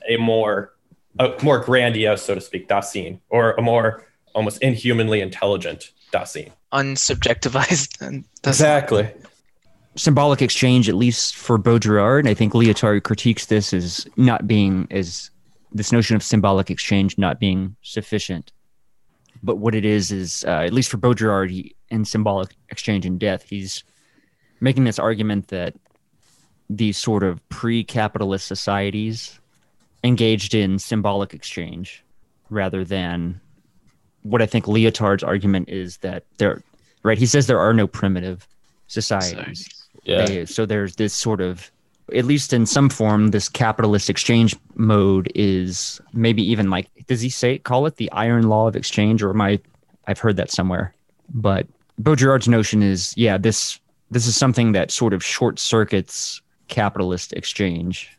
a more a more grandiose, so to speak, Dasein, or a more almost inhumanly intelligent Dasein. unsubjectivized and Exactly. symbolic exchange, at least for Baudrillard, I think Lyotard critiques this as not being as this notion of symbolic exchange not being sufficient. But what it is is, uh, at least for Baudrillard, he, in symbolic exchange and death, he's making this argument that these sort of pre-capitalist societies engaged in symbolic exchange rather than what I think Lyotard's argument is that there, right? He says there are no primitive societies. Yeah. They- so there's this sort of, at least in some form, this capitalist exchange mode is maybe even like, does he say call it the iron law of exchange, or am I? I've heard that somewhere. But Baudrillard's notion is, yeah, this this is something that sort of short circuits capitalist exchange.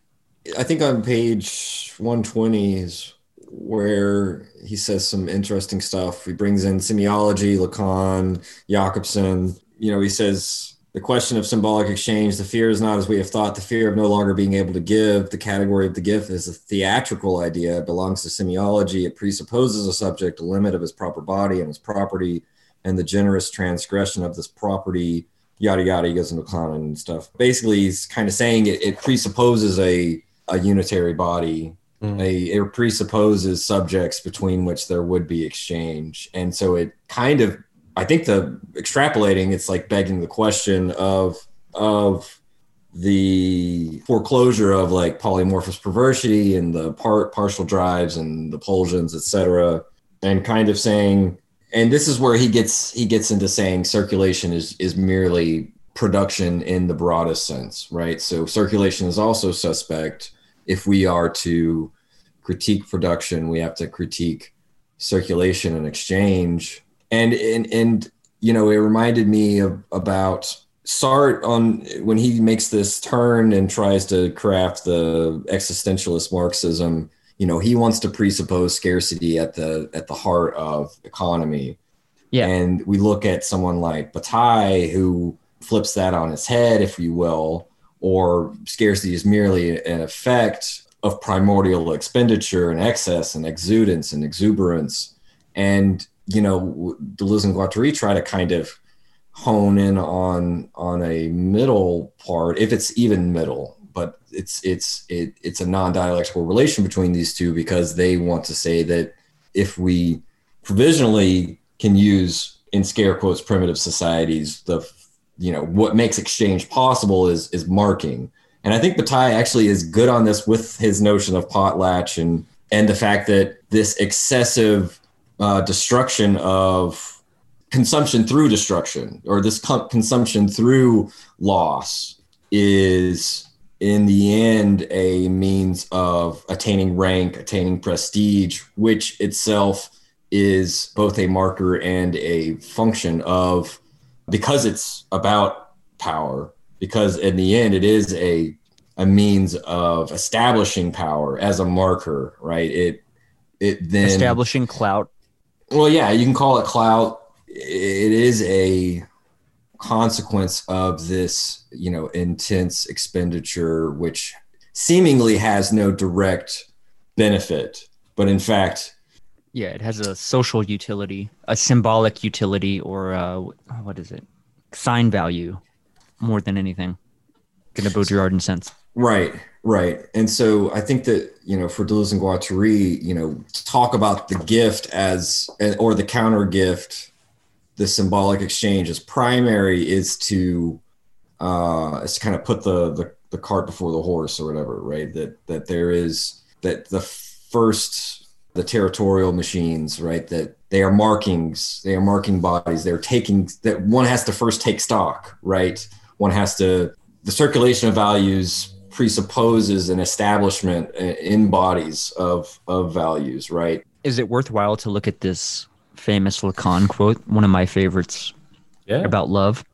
I think on page 120 is where he says some interesting stuff. He brings in semiology, Lacan, Jakobson. You know, he says the question of symbolic exchange, the fear is not as we have thought, the fear of no longer being able to give. The category of the gift is a theatrical idea, it belongs to semiology. It presupposes a subject, a limit of his proper body and his property, and the generous transgression of this property yada yada he goes into Lacan and stuff. Basically, he's kind of saying it, it presupposes a a unitary body. Mm. A, it presupposes subjects between which there would be exchange, and so it kind of I think the extrapolating, it's like begging the question of of the foreclosure of like polymorphous perversity and the part partial drives and the pulsions, et cetera, and kind of saying, and this is where he gets he gets into saying circulation is is merely production in the broadest sense, right? So circulation is also suspect. If we are to critique production, we have to critique circulation and exchange. And and and you know, it reminded me of about Sartre on when he makes this turn and tries to craft the existentialist Marxism. You know, he wants to presuppose scarcity at the at the heart of economy. Yeah. And we look at someone like Bataille who flips that on its head, if you will, or scarcity is merely an effect of primordial expenditure and excess and exudance and exuberance. And, you know, Deleuze and Guattari try to kind of hone in on on a middle part, if it's even middle, but it's it's it, it's a non-dialectical relation between these two because they want to say that if we provisionally can use in scare quotes primitive societies the you know what makes exchange possible is is marking. And i think bataille actually is good on this with his notion of potlatch and and the fact that this excessive uh, destruction of consumption through destruction or this con- consumption through loss is in the end a means of attaining rank attaining prestige which itself is both a marker and a function of because it's about power because in the end it is a a means of establishing power as a marker right it it then Establishing clout. Well yeah you can call it clout it is a consequence of this you know intense expenditure which seemingly has no direct benefit but in fact Yeah, it has a social utility, a symbolic utility, or uh, what is it? Sign value, more than anything, in a Baudrillardian sense. Right, right. And so I think that, you know, for Deleuze and Guattari, you know, to talk about the gift as, or the counter gift, the symbolic exchange as primary is to, uh, is to kind of put the, the, the cart before the horse or whatever, right? That, that there is, that the first, the territorial machines, right? That they are markings, they are marking bodies, they're taking, that one has to first take stock, right? One has to, the circulation of values presupposes an establishment uh, in bodies of of values right Is it worthwhile to look at this famous Lacan quote, one of my favorites Yeah. about love?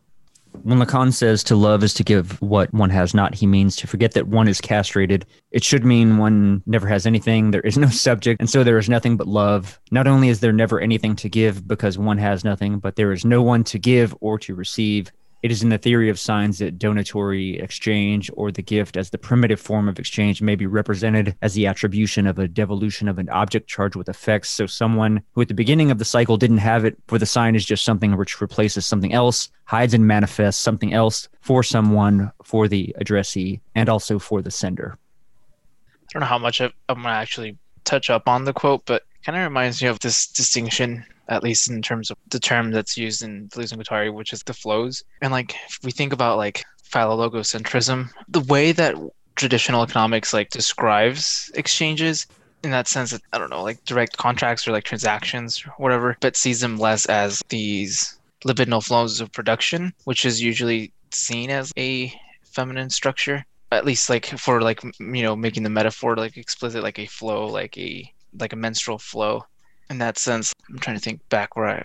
When Lacan says to love is to give what one has not, he means to forget that one is castrated. It should mean one never has anything, there is no subject, and so there is nothing but love. Not only is there never anything to give because one has nothing, but there is no one to give or to receive. It is in the theory of signs that donatory exchange or the gift as the primitive form of exchange may be represented as the attribution of a devolution of an object charged with effects. So someone who at the beginning of the cycle didn't have it, for the sign is just something which replaces something else, hides and manifests something else for someone, for the addressee, and also for the sender. I don't know how much I'm gonna actually touch up on the quote, but kind of reminds me of this distinction, at least in terms of the term that's used in Deleuze and Guattari, which is the flows. And like, if we think about like phallologocentrism, the way that traditional economics like describes exchanges in that sense that I don't know, like direct contracts or like transactions or whatever, but sees them less as these libidinal flows of production, which is usually seen as a feminine structure at least like for like you know making the metaphor like explicit like a flow like a like a menstrual flow in that sense i'm trying to think back where i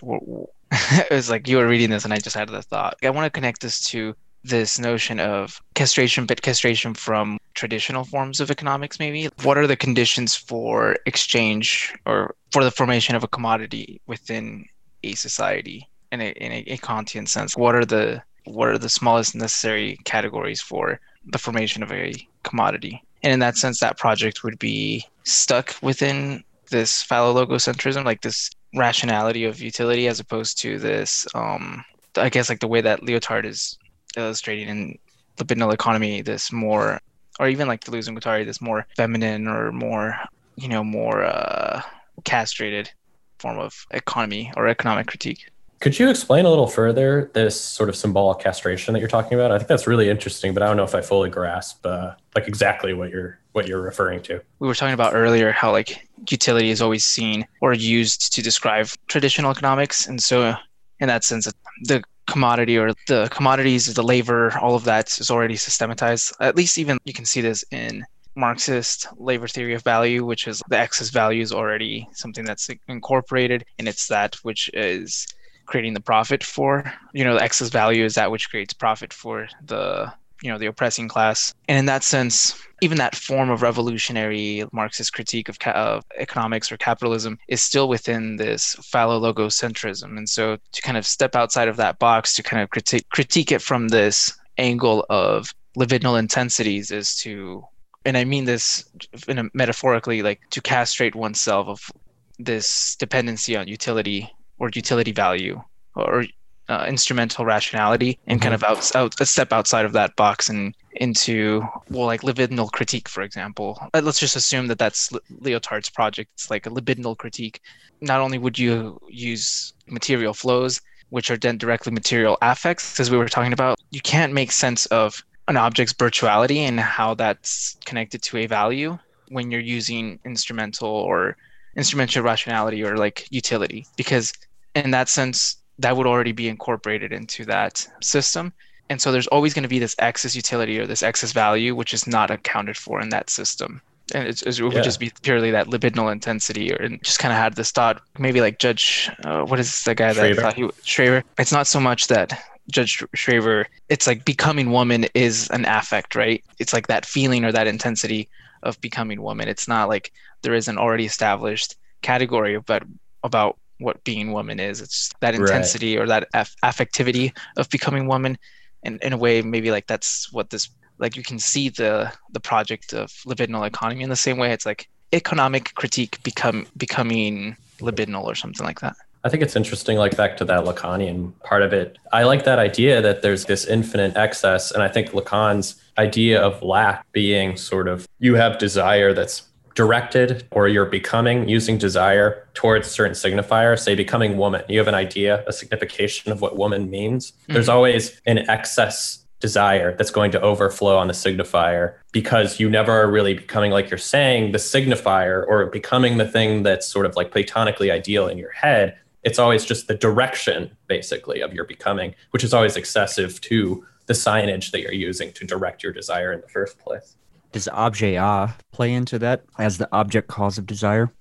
it was like you were reading this and i just had the thought. I want to connect this to this notion of castration but castration from traditional forms of economics maybe. What are the conditions for exchange or for the formation of a commodity within a society in a in a, a kantian sense? What are the what are the smallest necessary categories for the formation of a commodity. And in that sense, that project would be stuck within this phallologocentrism, like this rationality of utility, as opposed to this, um, I guess, like the way that Lyotard is illustrating in the libidinal economy, this more, or even like Deleuze and Guattari, this more feminine or more, you know, more uh, castrated form of economy or economic critique. Could you explain a little further this sort of symbolic castration that you're talking about? I think that's really interesting, but I don't know if I fully grasp uh, like exactly what you're what you're referring to. We were talking about earlier how like utility is always seen or used to describe traditional economics, and so in that sense, the commodity or the commodities, the labor, all of that is already systematized. At least even you can see this in Marxist labor theory of value, which is the excess value is already something that's incorporated, and it's that which is creating the profit for. You know, the excess value is that which creates profit for the you know the oppressing class. And in that sense even that form of revolutionary marxist critique of, ca- of economics or capitalism is still within this phallologocentrism and so to kind of step outside of that box to kind of critique critique it from this angle of libidinal intensities is to and i mean this in a metaphorically like to castrate oneself of this dependency on utility or utility value or uh, instrumental rationality and kind of out, out a step outside of that box and into well like libidinal critique for example. Uh, let's just assume that that's lyotard's project. It's like a libidinal critique. Not only would you use material flows which are then directly material affects as we were talking about you can't make sense of an object's virtuality and how that's connected to a value when you're using instrumental or instrumental rationality or like utility. Because in that sense that would already be incorporated into that system and so there's always going to be this excess utility or this excess value which is not accounted for in that system and it's, it would Yeah. just be purely that libidinal intensity or and just kind of had this thought maybe like judge uh, what is the guy that thought he Schreber it's not so much that Judge Schreber, it's like becoming woman is an affect, right? It's like that feeling or that intensity of becoming woman. It's not like there is an already established category but about what being woman is. It's that Right. intensity or that aff- affectivity of becoming woman, and in a way, maybe like that's what this like you can see the the project of libidinal economy in the same way. It's like economic critique become becoming libidinal or something like that. I think it's interesting, like back to that Lacanian part of it. I like that idea that there's this infinite excess. And I think Lacan's idea of lack being sort of you have desire that's directed or you're becoming using desire towards certain signifier, say becoming woman. You have an idea, a signification of what woman means. There's mm-hmm. always an excess desire that's going to overflow on the signifier because you never are really becoming like you're saying the signifier or becoming the thing that's sort of like platonically ideal in your head it's always just the direction basically of your becoming which is always excessive to the signage that you're using to direct your desire in the first place Does objet a play into that as the object cause of desire?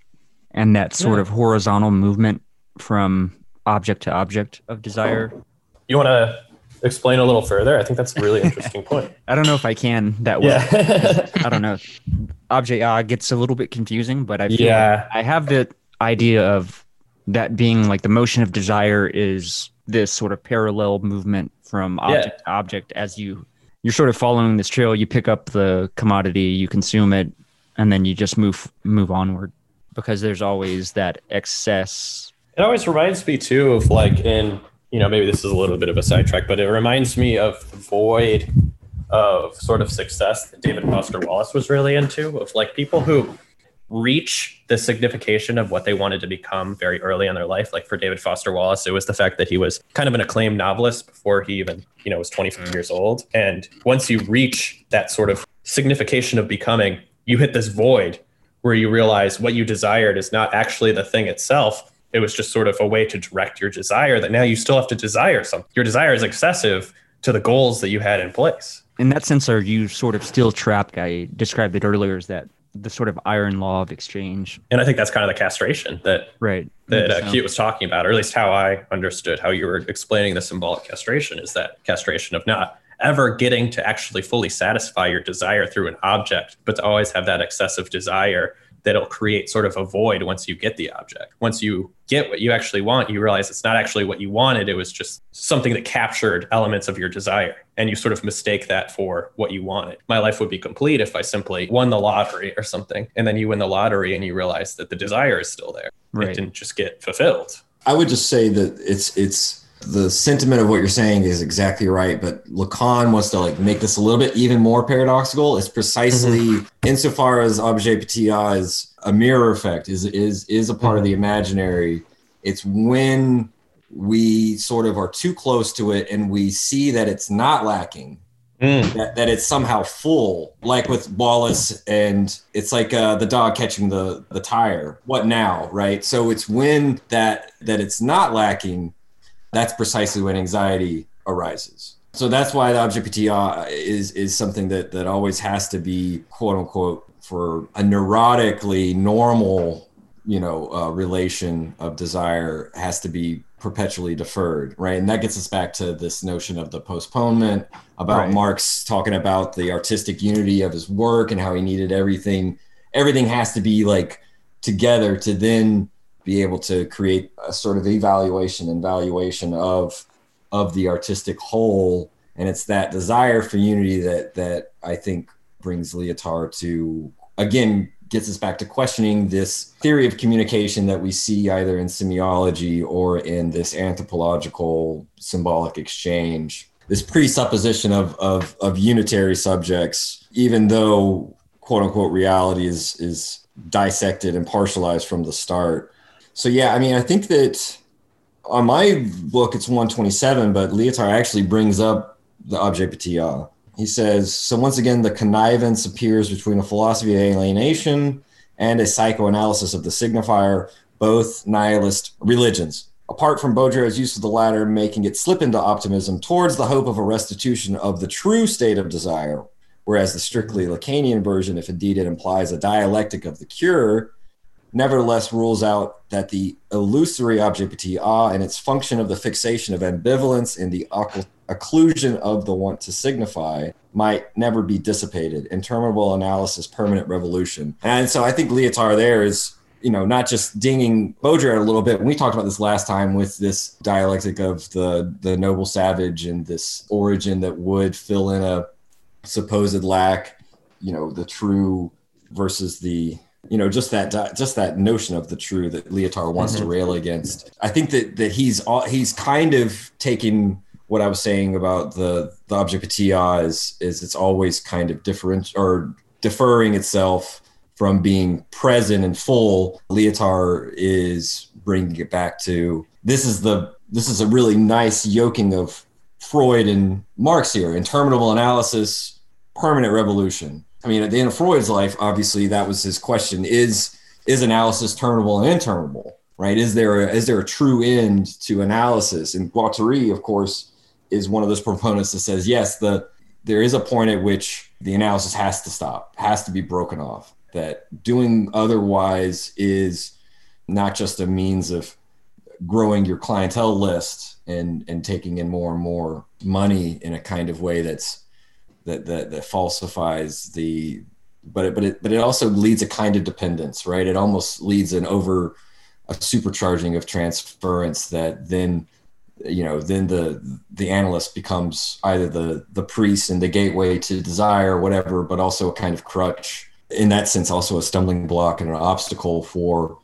And that sort Yeah. of horizontal movement from object to object of desire? Oh. you want to explain a little further i think that's a really interesting point I don't know if I can that well. yeah I don't know. Object A gets a little bit confusing, but I feel Yeah. like I have the idea of that being like the motion of desire is this sort of parallel movement from object to object as you you're sort of following this trail. You pick up the commodity, you consume it, and then you just move move onward because there's always that excess. It always reminds me too of like in you know maybe this is a little bit of a sidetrack, but it reminds me of the void of sort of success that David Foster Wallace was really into of like people who reach the signification of what they wanted to become very early in their life. Like for David Foster Wallace, it was the fact that he was kind of an acclaimed novelist before he even, you know, was 25 years old. And once you reach that sort of signification of becoming, you hit this void where you realize what you desired is not actually the thing itself. It was just sort of a way to direct your desire that now you still have to desire something. Your desire is excessive to the goals that you had in place. In that sense, are you sort of still trapped? I described it earlier as that the sort of iron law of exchange, And I think that's kind of the castration that right? that uh, Keat was talking about, or at least how I understood how you were explaining the symbolic castration is that castration of not ever getting to actually fully satisfy your desire through an object, but to always have that excessive desire that'll create sort of a void once you get the object. Once you get what you actually want, you realize it's not actually what you wanted. It was just something that captured elements of your desire. And you sort of mistake that for what you wanted. My life would be complete if I simply won the lottery or something. And then you win the lottery and you realize that the desire is still there. Right. It didn't just get fulfilled. I would just say that it's it's the sentiment of what you're saying is exactly right, but Lacan wants to like make this a little bit even more paradoxical. It's precisely insofar as objet petit a is a mirror effect, is is is a part of the imaginary. It's when we sort of are too close to it and we see that it's not lacking Mm. that, that it's somehow full, like with Wallace, and it's like uh, the dog catching the the tire. What now, right? So it's when that that it's not lacking, that's precisely when anxiety arises. So that's why the objet petit is is something that that always has to be quote unquote for a neurotically normal, you know, uh, relation of desire has to be perpetually deferred, right? And that gets us back to this notion of the postponement, about Right. Marx talking about the artistic unity of his work and how he needed everything. Everything has to be like together to then be able to create a sort of evaluation and valuation of of the artistic whole. And it's that desire for unity that that I think brings Lyotard to again gets us back to questioning this theory of communication that we see either in semiology or in this anthropological symbolic exchange this presupposition of, of, of unitary subjects, even though quote unquote reality is, is dissected and partialized from the start. So, yeah, I mean, I think that on my book, it's 127, but Lyotard actually brings up the objet petit a. He says, so once again, the connivance appears between a philosophy of alienation and a psychoanalysis of the signifier, both nihilist religions apart from Baudrillard's use of the latter, making it slip into optimism towards the hope of a restitution of the true state of desire, whereas the strictly Lacanian version, if indeed it implies a dialectic of the cure, nevertheless rules out that the illusory objectivity ah and its function of the fixation of ambivalence in the occlusion of the want to signify might never be dissipated. Interminable analysis, permanent revolution. And so I think Lyotard there is you know, not just dinging Baudrillard a little bit. We talked about this last time with this dialectic of the the noble savage and this origin that would fill in a supposed lack, you know, the true versus the you know just that di- just that notion of the true that Lyotard wants to mm-hmm. rail against. I think that that he's he's kind of taking what I was saying about the the objet petit a is is it's always kind of different or deferring itself from being present and full, Lyotard is bringing it back to this is the this is a really nice yoking of Freud and Marx here. Interminable analysis, permanent revolution. I mean, at the end of Freud's life, obviously that was his question: is is analysis terminable and interminable? Right? Is there a, is there a true end to analysis? And Guattari, of course, is one of those proponents that says yes, the there is a point at which the analysis has to stop, has to be broken off that doing otherwise is not just a means of growing your clientele list and and taking in more and more money in a kind of way that's that that, that falsifies the but it, but it but it also leads a kind of dependence right? It almost leads an over a supercharging of transference that then you know then the the analyst becomes either the the priest and the gateway to desire or whatever but also a kind of crutch in that sense also a stumbling block and an obstacle for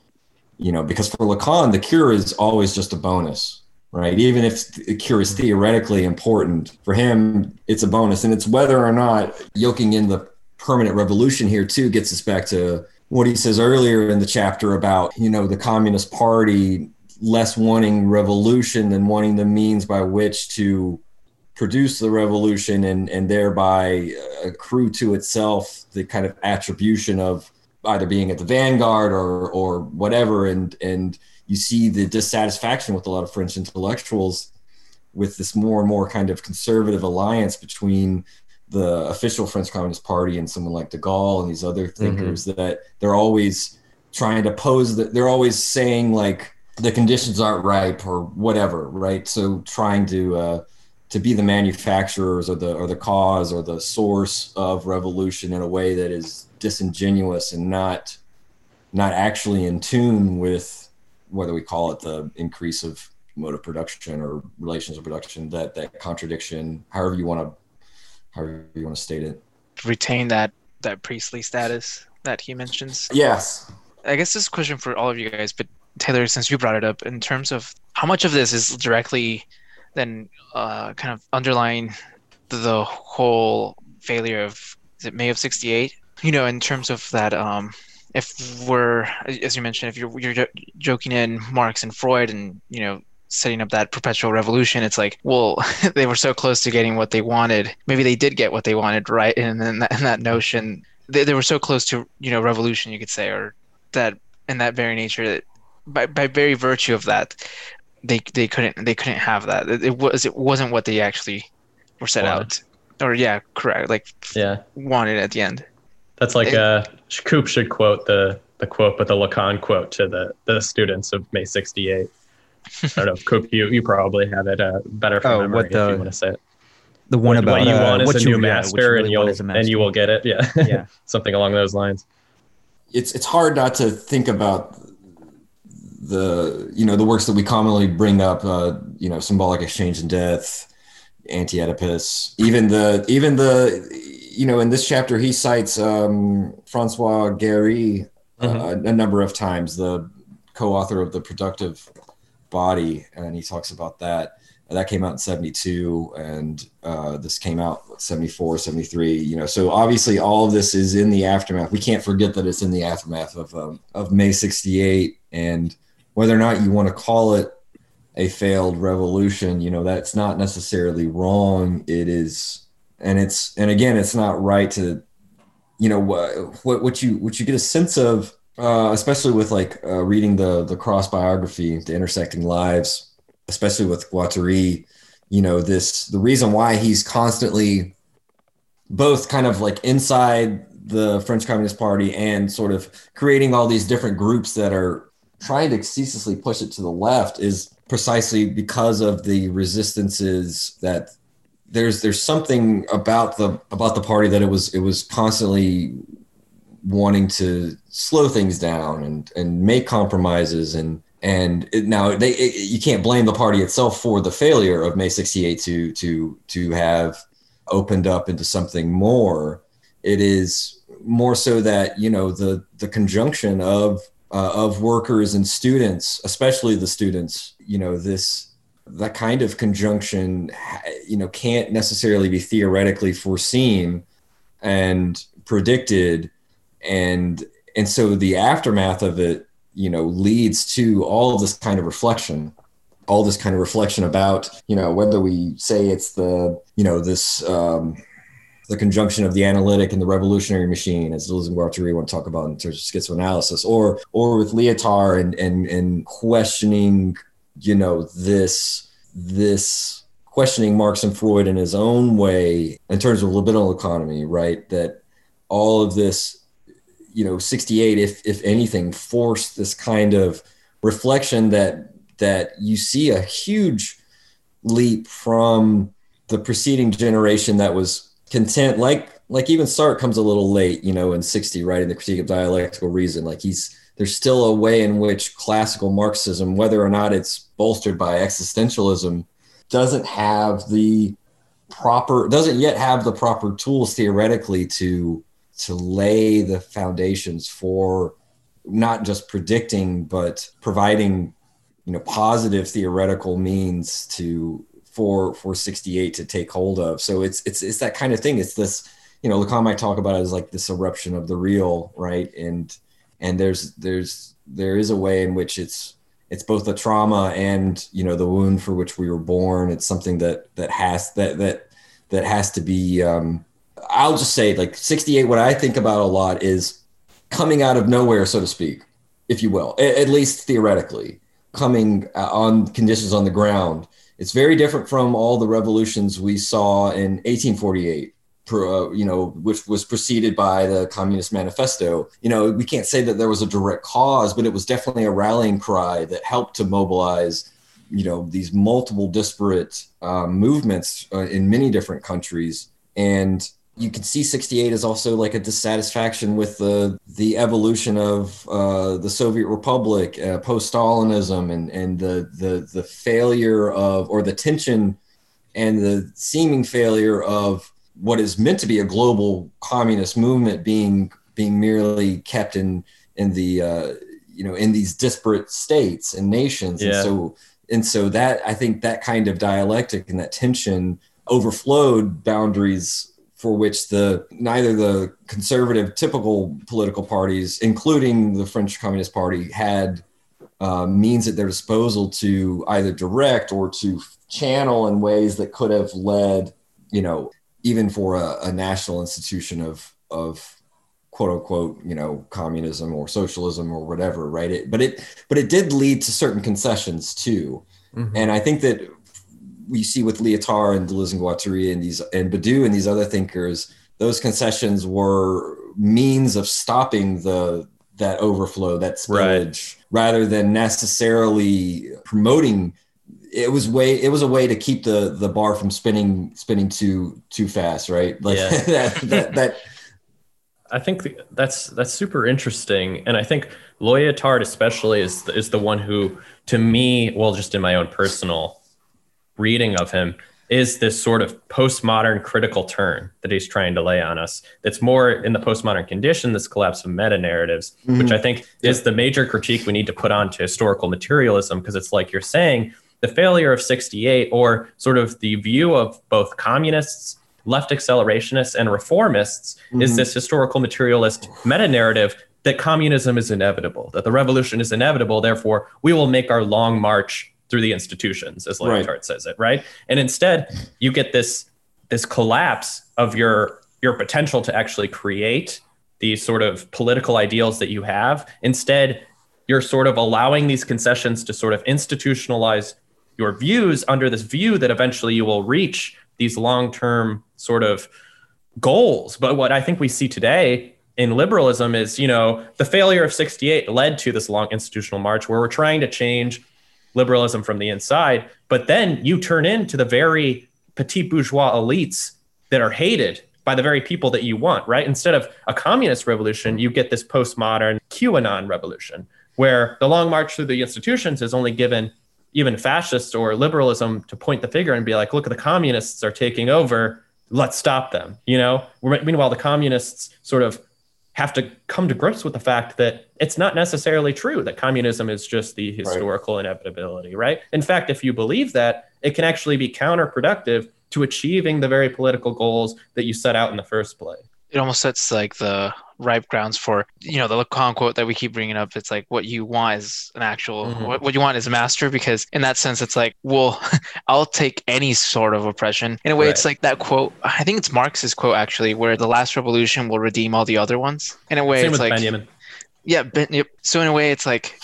you know because for lacan the cure is always just a bonus right? Even if the cure is theoretically important for him it's a bonus. And it's whether or not yoking in the permanent revolution here too gets us back to what he says earlier in the chapter about you know the communist party less wanting revolution than wanting the means by which to produce the revolution and and thereby accrue to itself the kind of attribution of either being at the vanguard or or whatever. And and you see the dissatisfaction with a lot of french intellectuals with this more and more kind of conservative alliance between the official french communist party and someone like de gaulle and these other thinkers that they're always trying to pose that they're always saying like the conditions aren't ripe or whatever right? So trying to uh to be the manufacturers or the or the cause or the source of revolution in a way that is disingenuous and not not actually in tune with whether we call it the increase of mode of production or relations of production that that contradiction however you want to however you want to state it retain that that priestly status that he mentions. yes I guess this is a question for all of you guys, but Taylor, since you brought it up, in terms of how much of this is directly then uh, kind of underlying the whole failure of is it May of '68? You know, in terms of that, um, if we're as you mentioned, if you're you're joking in Marx and Freud, and you know setting up that perpetual revolution, it's like, well, they were so close to getting what they wanted. Maybe they did get what they wanted, right? And then that, and that notion, they, they were so close to you know revolution, you could say, or that in that very nature that by by very virtue of that, they they couldn't they couldn't have that. It, was it wasn't what they actually were set Wanted. out. Or yeah, correct. Like Yeah. wanted at the end. That's like a uh, Coop should quote the the quote, but the Lacan quote to the the students of May '68. I don't know, Coop. You you probably have it uh, better from Oh, memory what if the- you want to say it. The one what, about what you uh, want is what a you, new yeah, you master, really and you'll want is a and you will get it. Yeah, Yeah. something along those lines. it's it's hard not to think about the you know the works that we commonly bring up uh you know symbolic exchange and death anti-oedipus even the even the you know in this chapter he cites um francois Guéry uh, a number of times the co-author of the productive body and he talks about that. That came out in 72 and uh, this came out 74 73 you know so obviously all of this is in the aftermath. We can't forget that it's in the aftermath of um, of may 68 and whether or not you want to call it a failed revolution you know that's not necessarily wrong. It is and it's and again it's not right to you know what what, you what you get a sense of uh, especially with like uh, reading the the cross biography the intersecting lives especially with Guattari, you know, this the reason why he's constantly both kind of like inside the French Communist Party and sort of creating all these different groups that are trying to ceaselessly push it to the left is precisely because of the resistances that there's there's something about the about the party that it was it was constantly wanting to slow things down and and make compromises. And and it, now they it, you can't blame the party itself for the failure of May 68 to to to have opened up into something more. It is more so that you know the the conjunction of uh, of workers and students especially the students you know this that kind of conjunction you know can't necessarily be theoretically foreseen and predicted. And and so the aftermath of it you know leads to all of this kind of reflection all this kind of reflection about you know whether we say it's the you know this um the conjunction of the analytic and the revolutionary machine as Deleuze and Guattari want to talk about in terms of schizoanalysis or or with Lyotard and and and questioning you know this this questioning Marx and Freud in his own way in terms of libidinal economy right? That all of this you know 68 if if anything forced this kind of reflection that that you see a huge leap from the preceding generation that was content. Like like even Sartre comes a little late you know in 60 right in the critique of dialectical reason. Like he's there's still a way in which classical marxism whether or not it's bolstered by existentialism doesn't have the proper doesn't yet have the proper tools theoretically to to lay the foundations for not just predicting but providing you know positive theoretical means to for for 68 to take hold of. So it's it's it's that kind of thing. It's this you know lacan might talk about it as like this eruption of the real right? And and there's there's there is a way in which it's it's both a trauma and you know the wound for which we were born. It's something that that has that that that has to be um I'll just say like 68 what I think about a lot is coming out of nowhere so to speak if you will a- at least theoretically coming uh, on conditions on the ground. It's very different from all the revolutions we saw in 1848 pro- uh, you know which was preceded by the communist manifesto. You know we can't say that there was a direct cause but it was definitely a rallying cry that helped to mobilize you know these multiple disparate um, movements uh, in many different countries. And you can see 68 is also like a dissatisfaction with the the evolution of uh, the Soviet Republic, uh, post Stalinism, and and the the the failure of or the tension and the seeming failure of what is meant to be a global communist movement being being merely kept in in the uh, you know in these disparate states and nations, and so and so that I think that kind of dialectic and that tension overflowed boundaries for which the neither the conservative typical political parties including the french communist party had uh, means at their disposal to either direct or to channel in ways that could have led, you know, even for a, a national institution of of quote unquote, you know, communism or socialism or whatever, right? It, but it but it did lead to certain concessions too, Mhm. and I think that we see with Lyotard and Deleuze and Guattari and these and Badiou and these other thinkers, those concessions were means of stopping the that overflow, that Right. spillage, rather than necessarily promoting. It was way. It was a way to keep the the bar from spinning spinning too too fast, right? Like Yeah. that, that that I think that's that's super interesting, and I think Lyotard especially is is the one who, to me, well, just in my own personal reading of him, is this sort of postmodern critical turn that he's trying to lay on us. That's more in the postmodern condition, this collapse of meta narratives, which mm-hmm. I think is the major critique we need to put onto historical materialism, because it's like you're saying the failure of 68 or sort of the view of both communists left accelerationists and reformists is mm-hmm. this historical materialist meta narrative that communism is inevitable, that the revolution is inevitable, therefore we will make our long march through the institutions, as Right. Lyotard says it, right? And instead, you get this this collapse of your your potential to actually create these sort of political ideals that you have. Instead, you're sort of allowing these concessions to sort of institutionalize your views under this view that eventually you will reach these long-term sort of goals. But what I think we see today in liberalism is, you know, the failure of 68 led to this long institutional march where we're trying to change liberalism from the inside, but then you turn into the very petit bourgeois elites that are hated by the very people that you want, right? Instead of a communist revolution, you get this postmodern QAnon revolution where the long march through the institutions is only given even fascists or liberalism to point the finger and be like, look, the communists are taking over. Let's stop them. You know, meanwhile, the communists sort of have to come to grips with the fact that it's not necessarily true that communism is just the historical inevitability, right? In fact, if you believe that, it can actually be counterproductive to achieving the very political goals that you set out in the first place. it almost sets like the ripe grounds for you know the Lacan quote that we keep bringing up. It's like what you want is an actual Mhm. what, what you want is a master because in that sense it's like well I'll take any sort of oppression. In a way, it's like that quote. I think it's Marx's quote actually, where the last revolution will redeem all the other ones. In a way, Same it's like Benjamin. yeah, but yep. So in a way, it's like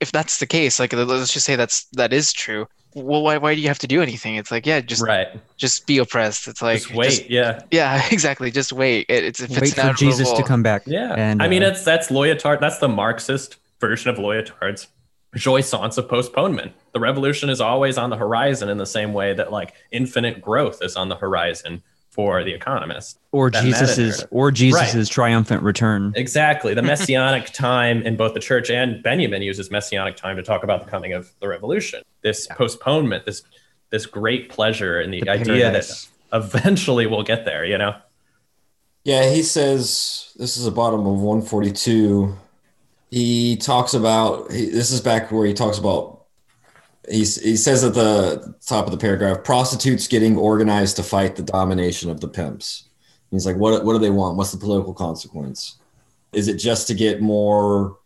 if that's the case, like let's just say that's that is true. Well, why why do you have to do anything? It's like yeah, just right. just be oppressed. It's like just wait. yeah. yeah, exactly. Just wait. It, it's if Wait it's for Jesus to come back. Yeah. And, I mean, uh, it's that's Lyotard. That's the Marxist version of Lyotard's jouissance of postponement. The revolution is always on the horizon in the same way that like infinite growth is on the horizon for the economist. or that Jesus's or Jesus's triumphant return. Exactly. The messianic time in both the church and Benjamin uses messianic time to talk about the coming of the revolution. This postponement, this this great pleasure and the, The idea paradise. that eventually we'll get there, you know? Yeah, he says this is the bottom of 142. He talks about he, this is back where he talks about he's, he says at the top of the paragraph prostitutes getting organized to fight the domination of the pimps. He's like, what what do they want? What's the political consequence? Is it just to get more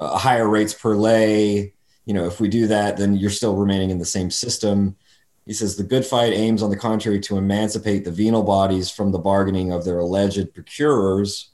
uh, higher rates per lay? You know, if we do that, then you're still remaining in the same system. He says the good fight aims, on the contrary, to emancipate the venal bodies from the bargaining of their alleged procurers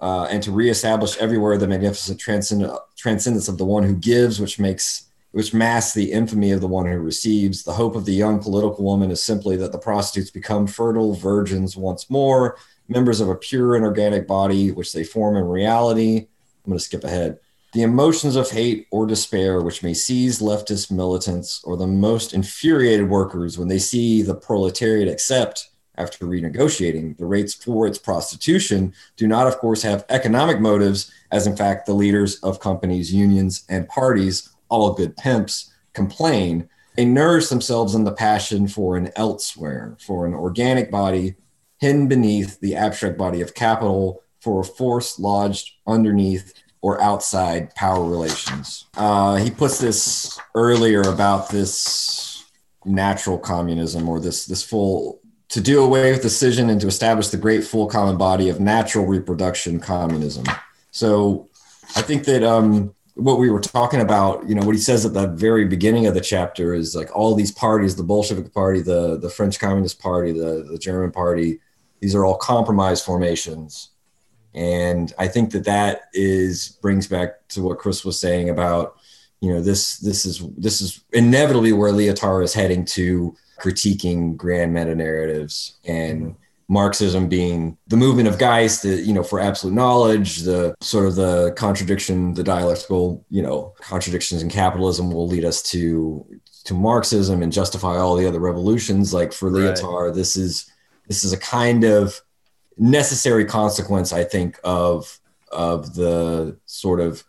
uh, and to reestablish everywhere the magnificent transcend- transcendence of the one who gives, which makes which masks the infamy of the one who receives. The hope of the young political woman is simply that the prostitutes become fertile virgins once more, members of a pure and organic body, which they form in reality. I'm going to skip ahead. The emotions of hate or despair, which may seize leftist militants or the most infuriated workers when they see the proletariat accept, after renegotiating, the rates for its prostitution, do not, of course, have economic motives, as in fact the leaders of companies, unions, and parties, all good pimps, complain. They nourish themselves in the passion for an elsewhere, for an organic body hidden beneath the abstract body of capital, for a force lodged underneath or outside power relations. Uh, he puts this earlier about this natural communism or this this full to do away with decision and to establish the great full common body of natural reproduction communism. So I think that um, what we were talking about, you know, what he says at the very beginning of the chapter is like all these parties, the Bolshevik Party, the the French Communist Party, the the German Party, these are all compromise formations. And I think that that is brings back to what Chris was saying about, you know, this this is this is inevitably where Lyotard is heading to critiquing grand meta narratives and mm-hmm. Marxism being the movement of Geist, the, you know, for absolute knowledge, the sort of the contradiction, the dialectical, you know, contradictions in capitalism will lead us to to Marxism and justify all the other revolutions. Like for right. this is this is a kind of necessary consequence, I think, of of the sort of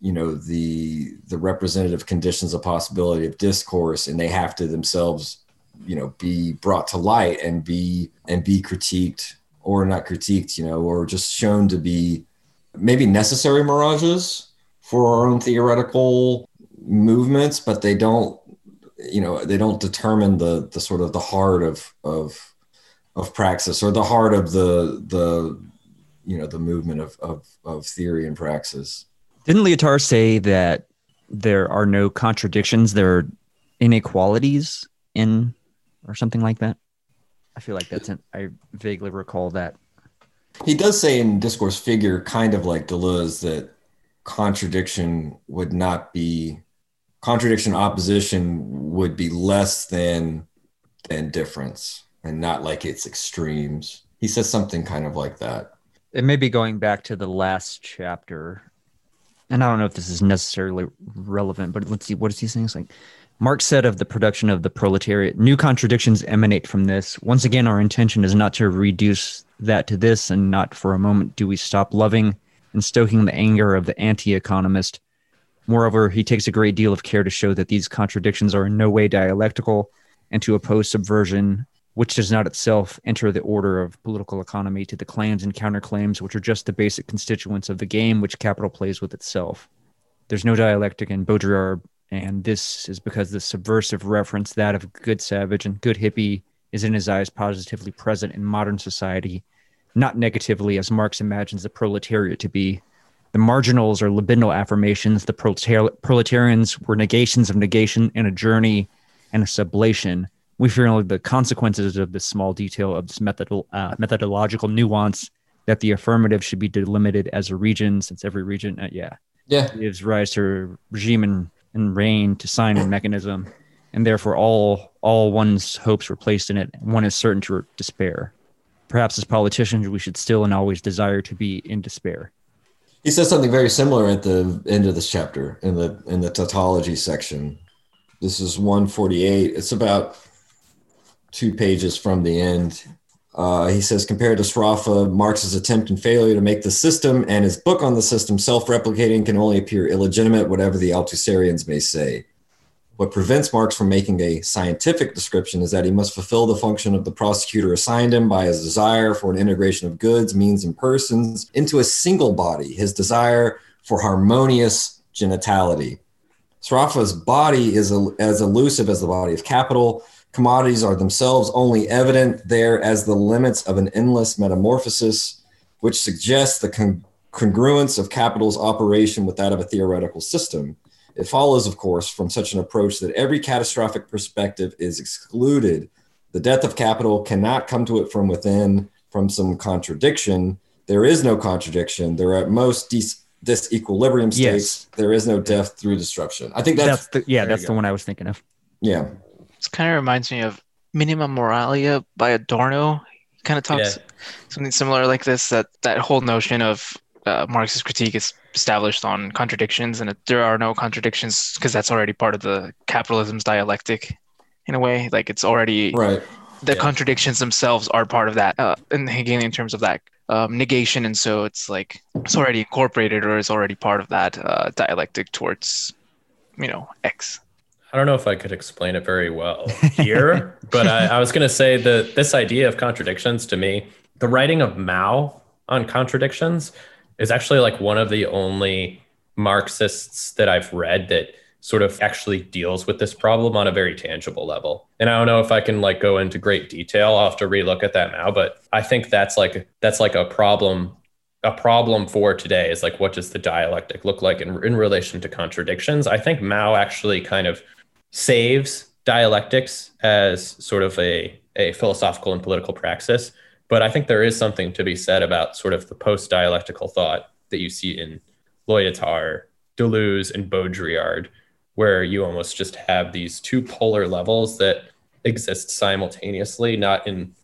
you know the the representative conditions of possibility of discourse, and they have to themselves you know be brought to light and be and be critiqued or not critiqued you know or just shown to be maybe necessary mirages for our own theoretical movements but they don't you know they don't determine the the sort of the heart of of of praxis or the heart of the the you know the movement of of, of theory and praxis. Didn't lyotard say that there are no contradictions there are inequalities in or something like that. I feel like that's an, I vaguely recall that. He does say in Discourse Figure, kind of like Deleuze, that contradiction would not be contradiction opposition would be less than than difference and not like its extremes. He says something kind of like that. It may be going back to the last chapter. And I don't know if this is necessarily relevant, but let's see. What is he saying? It's like Marx said of the production of the proletariat, new contradictions emanate from this. Once again, our intention is not to reduce that to this, and not for a moment do we stop loving and stoking the anger of the anti economist. Moreover, he takes a great deal of care to show that these contradictions are in no way dialectical and to oppose subversion, which does not itself enter the order of political economy, to the claims and counterclaims, which are just the basic constituents of the game which capital plays with itself. There's no dialectic in Baudrillard and this is because the subversive reference, that of good savage and good hippie, is in his eyes positively present in modern society, not negatively as Marx imagines the proletariat to be. The marginals are libidinal affirmations. The proletarians were negations of negation and a journey and a sublation. We feel the consequences of this small detail of this method, uh, methodological nuance that the affirmative should be delimited as a region, since every region, uh, yeah, yeah, gives rise to a regime and and rain to sign a mechanism, and therefore all all one's hopes were placed in it. One is certain to despair. Perhaps as politicians, we should still and always desire to be in despair. He says something very similar at the end of this chapter in the in the tautology section. This is 148. It's about two pages from the end. Uh, he says, compared to Sraffa, Marx's attempt and failure to make the system and his book on the system self replicating can only appear illegitimate, whatever the Althusserians may say. What prevents Marx from making a scientific description is that he must fulfill the function of the prosecutor assigned him by his desire for an integration of goods, means, and persons into a single body, his desire for harmonious genitality. Sraffa's body is as elusive as the body of capital Commodities are themselves only evident there as the limits of an endless metamorphosis, which suggests the con- congruence of capital's operation with that of a theoretical system. It follows, of course, from such an approach that every catastrophic perspective is excluded. The death of capital cannot come to it from within, from some contradiction. There is no contradiction. There are at most dis- disequilibrium states. Yes. There is no death through disruption. I think that's, that's the, yeah, that's the one I was thinking of. Yeah. This kind of reminds me of Minima Moralia by Adorno. He kind of talks yeah. something similar like this. That that whole notion of uh, Marxist critique is established on contradictions, and there are no contradictions because that's already part of the capitalism's dialectic, in a way. Like it's already right. The yeah. contradictions themselves are part of that, uh, in Hegelian terms of that um, negation, and so it's like it's already incorporated or it's already part of that uh, dialectic towards, you know, X. I don't know if I could explain it very well here, but I, I was going to say that this idea of contradictions to me, the writing of Mao on contradictions is actually like one of the only Marxists that I've read that sort of actually deals with this problem on a very tangible level. And I don't know if I can like go into great detail. I'll have to relook at that now, but I think that's like that's like a problem a problem for today is like what does the dialectic look like in, in relation to contradictions i think mao actually kind of saves dialectics as sort of a, a philosophical and political praxis but i think there is something to be said about sort of the post-dialectical thought that you see in Lyotard, Deleuze, and Baudrillard, where you almost just have these two polar levels that exist simultaneously, not in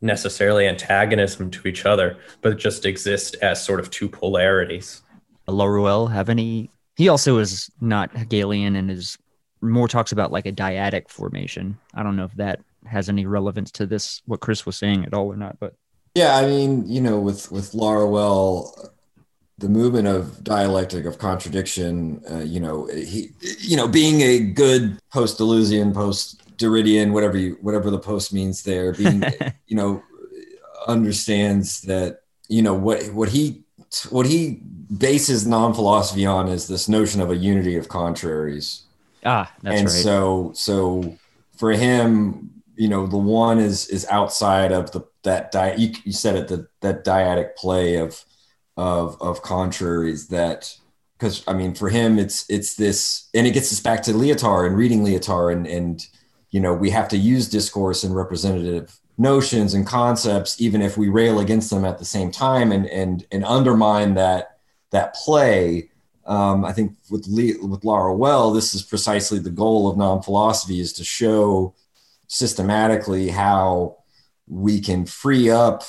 necessarily antagonism to each other, but just exist as sort of two polarities. Laruelle have any? He also is not Hegelian and is more talks about like a dyadic formation. I don't know if that has any relevance to this what Chris was saying at all or not, but yeah, I mean, you know, with with Laruelle, the movement of dialectic of contradiction, uh, you know, he, you know, being a good post Deleuzian, post Derridian, whatever you, whatever the post means there, being, you know, understands that, you know, what what he what he bases non-philosophy on is this notion of a unity of contraries. Ah, that's and right. so so for him, you know, the one is is outside of the that di- you, you said it the that dyadic play of of of contraries that because I mean for him it's it's this and it gets us back to Lyotard and reading Lyotard and and you know we have to use discourse and representative notions and concepts even if we rail against them at the same time and and and undermine that that play um, I think with with Laruelle this is precisely the goal of non-philosophy is to show systematically how we can free up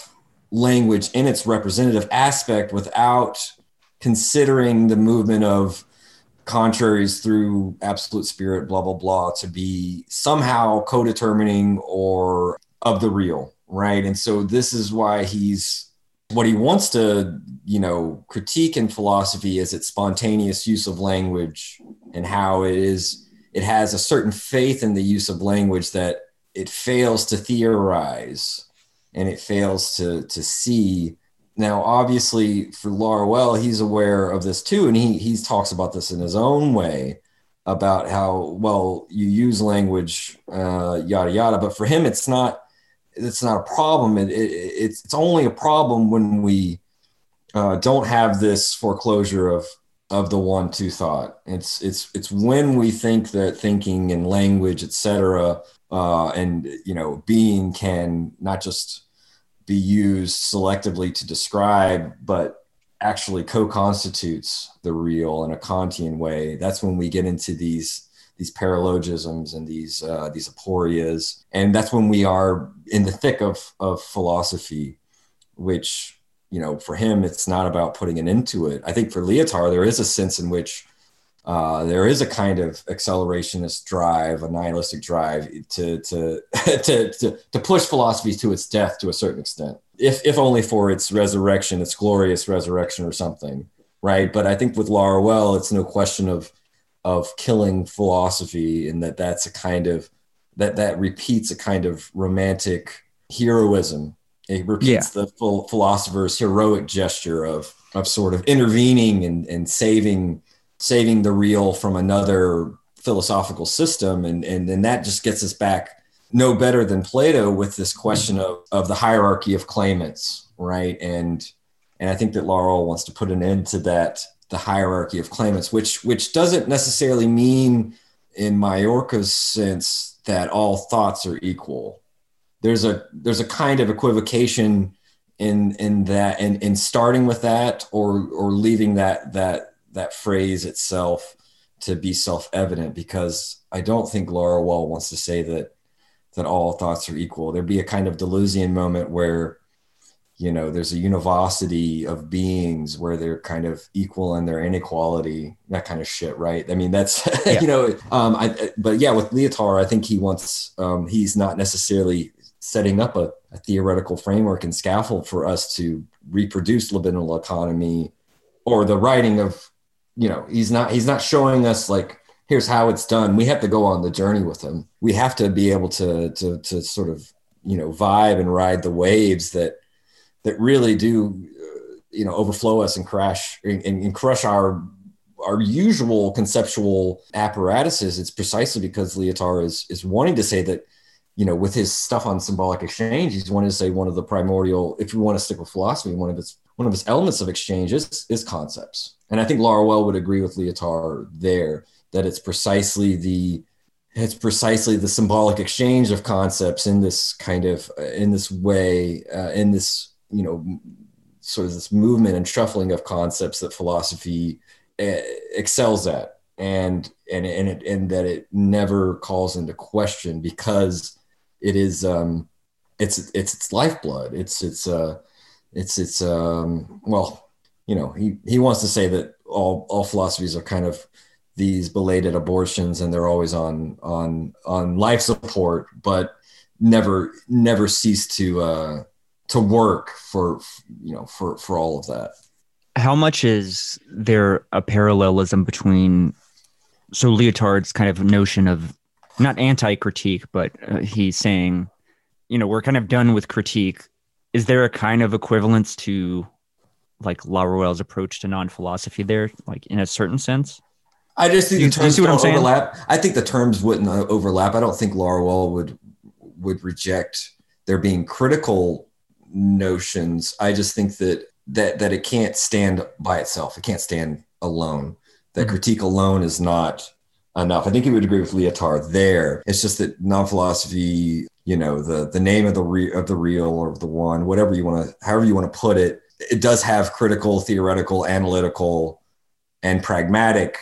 language in its representative aspect without considering the movement of contraries through absolute spirit, blah, blah, blah, to be somehow co determining or of the real, right? And so this is why he's what he wants to, you know, critique in philosophy is its spontaneous use of language and how it is, it has a certain faith in the use of language that it fails to theorize and it fails to to see. Now obviously for Laruelle he's aware of this too and he he talks about this in his own way about how well you use language uh, yada yada but for him it's not it's not a problem. It, it it's it's only a problem when we uh, don't have this foreclosure of of the one two thought. It's it's it's when we think that thinking and language etc uh, and you know being can not just be used selectively to describe but actually co-constitutes the real in a kantian way. That's when we get into these these paralogisms and these uh, these aporias and that's when we are in the thick of of philosophy which you know for him it's not about putting an end to it. I think for Lyotard there is a sense in which uh, there is a kind of accelerationist drive, a nihilistic drive to to, to to to push philosophy to its death to a certain extent, if if only for its resurrection, its glorious resurrection or something, right? But I think with Laruelle, it's no question of of killing philosophy, and that that's a kind of that that repeats a kind of romantic heroism. It repeats yeah. the full philosopher's heroic gesture of of sort of intervening and and saving saving the real from another philosophical system and and, and that just gets us back no better than plato with this question of, of the hierarchy of claimants right and and i think that laruelle wants to put an end to that the hierarchy of claimants which which doesn't necessarily mean in majorca's sense that all thoughts are equal there's a there's a kind of equivocation in in that in, in starting with that or or leaving that that that phrase itself to be self-evident because I don't think Laruelle wants to say that that all thoughts are equal. There'd be a kind of Deleuzian moment where you know there's a univocity of beings where they're kind of equal in their inequality that kind of shit right? I mean that's yeah. you know um i but yeah with Lyotard i think he wants um he's not necessarily setting up a, a theoretical framework and scaffold for us to reproduce libidinal economy or the writing of you know he's not he's not showing us like here's how it's done. We have to go on the journey with him. We have to be able to to to sort of you know vibe and ride the waves that that really do uh, you know overflow us and crash and, and crush our our usual conceptual apparatuses it's precisely because Lyotard is is wanting to say that you know with his stuff on symbolic exchange he's wanting to say one of the primordial if you want to stick with philosophy one of its one of his elements of exchange is, is concepts. And I think Laruelle would agree with Lyotard there that it's precisely the it's precisely the symbolic exchange of concepts in this kind of in this way uh, in this you know sort of this movement and shuffling of concepts that philosophy uh, excels at. And and and it, and that it never calls into question because it is um it's it's its lifeblood. It's it's uh it's it's um well you know he he wants to say that all all philosophies are kind of these belated abortions and they're always on on on life support but never never cease to uh to work for you know for for all of that how much is there a parallelism between so Lyotard's kind of notion of not anti-critique but uh, he's saying you know we're kind of done with critique is there a kind of equivalence to like Laruelle's approach to non-philosophy there like in a certain sense I just think You- the terms see what I'm don't saying? overlap. I think the terms wouldn't uh, overlap. I don't think Laruelle would would reject there being critical notions. I just think that that that it can't stand by itself. It can't stand alone. That Mhm. critique alone is not enough. I think he would agree with Lyotard there. It's just that non-philosophy, you know, the the name of the re- of the real or the one, whatever you want to, however you want to put it, it does have critical, theoretical, analytical, and pragmatic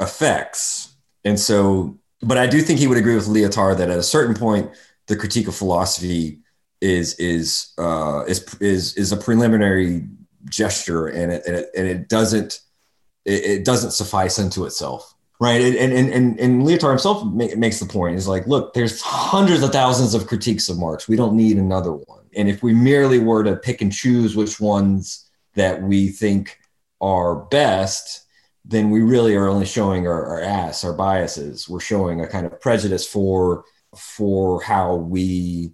effects. And so, but I do think he would agree with Lyotard that at a certain point, the critique of philosophy is is uh, is is is a preliminary gesture, and it and it, and it doesn't it, it doesn't suffice unto itself, right? And and and, and Lyotard himself ma- makes the point. He's like, look, there's hundreds of thousands of critiques of Marx. We don't need another one. And if we merely were to pick and choose which ones that we think are best, then we really are only showing our, our ass, our biases. We're showing a kind of prejudice for for how we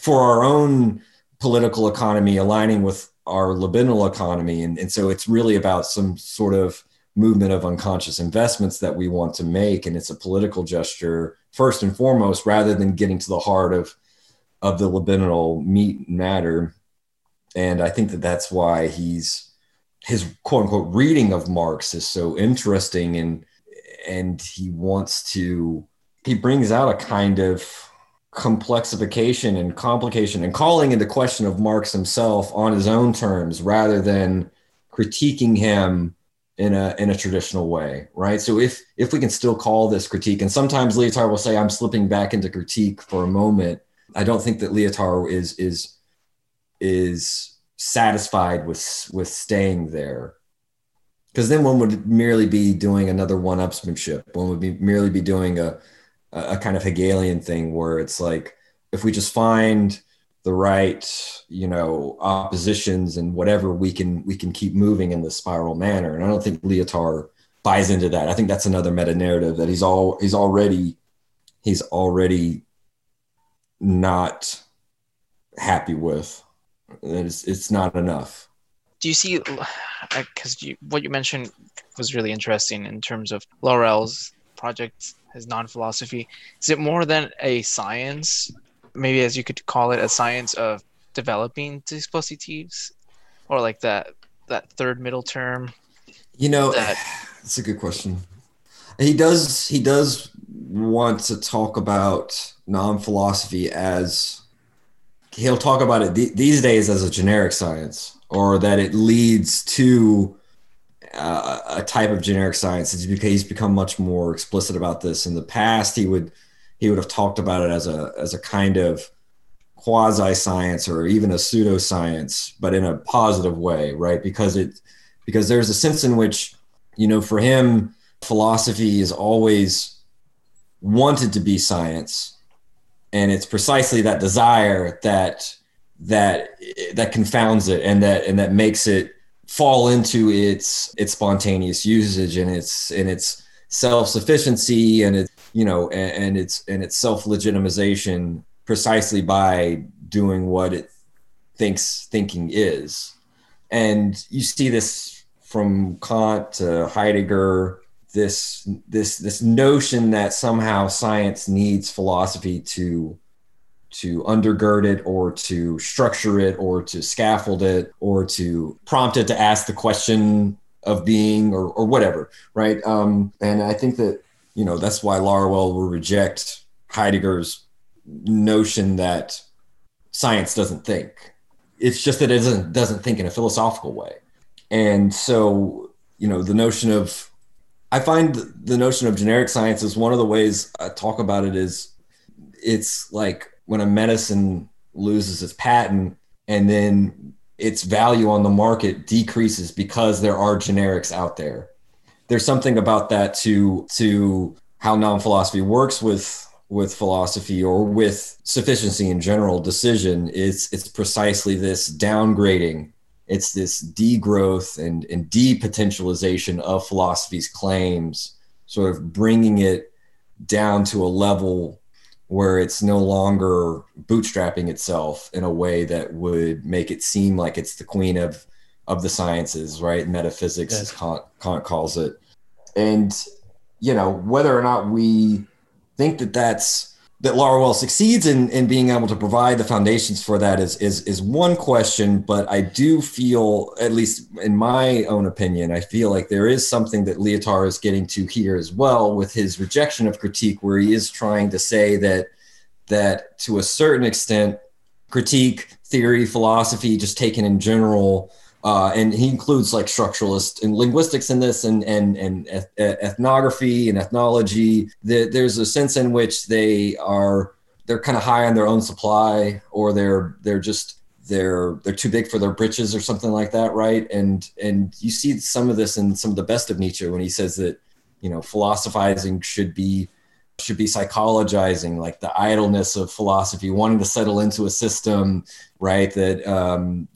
for our own political economy aligning with our libidinal economy. And, and so it's really about some sort of movement of unconscious investments that we want to make. And it's a political gesture first and foremost, rather than getting to the heart of of the libidinal meat matter. And I think that that's why he's his quote unquote reading of Marx is so interesting and and he wants to he brings out a kind of complexification and complication and calling into question of Marx himself on his own terms rather than critiquing him in a in a traditional way right? So if if we can still call this critique and sometimes Lyotard will say I'm slipping back into critique for a moment. I don't think that Lyotard is is is satisfied with with staying there. Because then one would merely be doing another one-upsmanship. One would be merely be doing a a kind of hegelian thing where it's like if we just find the right you know oppositions and whatever we can we can keep moving in the spiral manner. And i don't think lyotard buys into that. I think that's another meta narrative that he's all he's already he's already not happy with. It's it's not enough. Do you see uh, because you, what you mentioned was really interesting in terms of laruelle's project his non-philosophy. Is it more than a science? Maybe as you could call it a science of developing dispositives or like that that third middle term? You know that that's a good question. He does he does want to talk about non-philosophy as he'll talk about it th- these days as a generic science or that it leads to uh, a type of generic science. Because he's become much more explicit about this. In the past he would he would have talked about it as a as a kind of quasi science or even a pseudoscience but in a positive way right? Because it because there's a sense in which you know for him philosophy is always wanted to be science. And it's precisely that desire that that that confounds it and that and that makes it fall into its its spontaneous usage and its and its self-sufficiency and it you know and, and its and its self-legitimization precisely by doing what it thinks thinking is. And you see this from kant to heidegger this this this notion that somehow science needs philosophy to to undergird it or to structure it or to scaffold it or to prompt it to ask the question of being or, or whatever right? Um, and i think that you know that's why Laruelle will reject heidegger's notion that science doesn't think. It's just that it doesn't doesn't think in a philosophical way. And so you know the notion of i find the notion of generic science is one of the ways i talk about it is it's like when a medicine loses its patent and then its value on the market decreases because there are generics out there. There's something about that to to how non-philosophy works with with philosophy or with sufficiency in general decision is it's precisely this downgrading it's this degrowth and, and depotentialization of philosophy's claims sort of bringing it down to a level where it's no longer bootstrapping itself in a way that would make it seem like it's the queen of of the sciences, right? Metaphysics, yes. as Kant, Kant calls it. And you know whether or not we think that that's that Laruelle succeeds in, in being able to provide the foundations for that is, is is one question, but I do feel, at least in my own opinion, I feel like there is something that Lyotard is getting to here as well with his rejection of critique, where he is trying to say that that to a certain extent, critique, theory, philosophy, just taken in general, uh, and he includes like structuralist and linguistics in this and and and eth- ethnography and ethnology. There's a sense in which they are they're kind of high on their own supply or they're they're just they're they're too big for their britches or something like that right? And and you see some of this in some of the best of nietzsche when he says that you know philosophizing should be should be psychologizing like the idleness of philosophy wanting to settle into a system right? That um,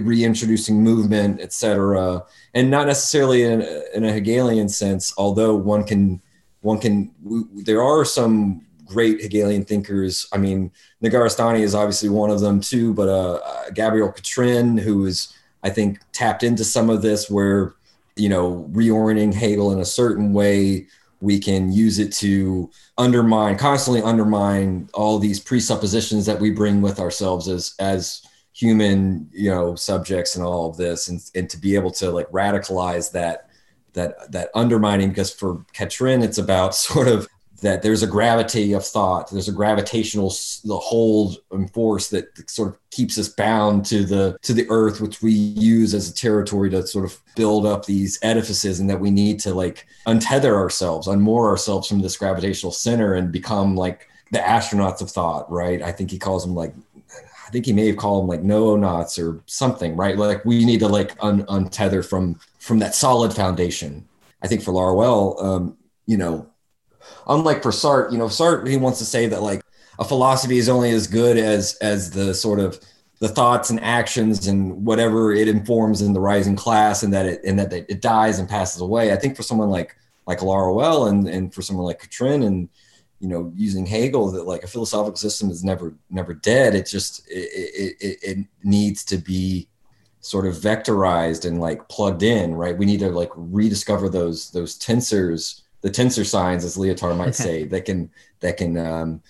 reintroducing movement, etc., and not necessarily in, in, a Hegelian sense. Although one can, one can, there are some great Hegelian thinkers. I mean, Negarestani is obviously one of them too, but uh, uh, Gabriel Catren, who is, I think, tapped into some of this, where you know, reorienting Hegel in a certain way, we can use it to undermine, constantly undermine all these presuppositions that we bring with ourselves as as human you know subjects and all of this and, and to be able to like radicalize that that that undermining because for Catren it's about sort of that there's a gravity of thought there's a gravitational the hold and force that sort of keeps us bound to the to the earth which we use as a territory to sort of build up these edifices and that we need to like untether ourselves unmoor ourselves from this gravitational center and become like the astronauts of thought right? I think he calls them like I think he may have called them like noonauts or something, right? Like we need to like un- untether from from that solid foundation. I think for Laruelle, um, you know, unlike for Sartre, you know, Sartre he wants to say that like a philosophy is only as good as as the sort of the thoughts and actions and whatever it informs in the rising class, and that it and that it dies and passes away. I think for someone like like Laruelle and and for someone like Catren and you know using hegel that like a philosophical system is never never dead. It just it, it, it needs to be sort of vectorized and like plugged in right? We need to like rediscover those those tensors the tensor signs as lyotard might say that can that can um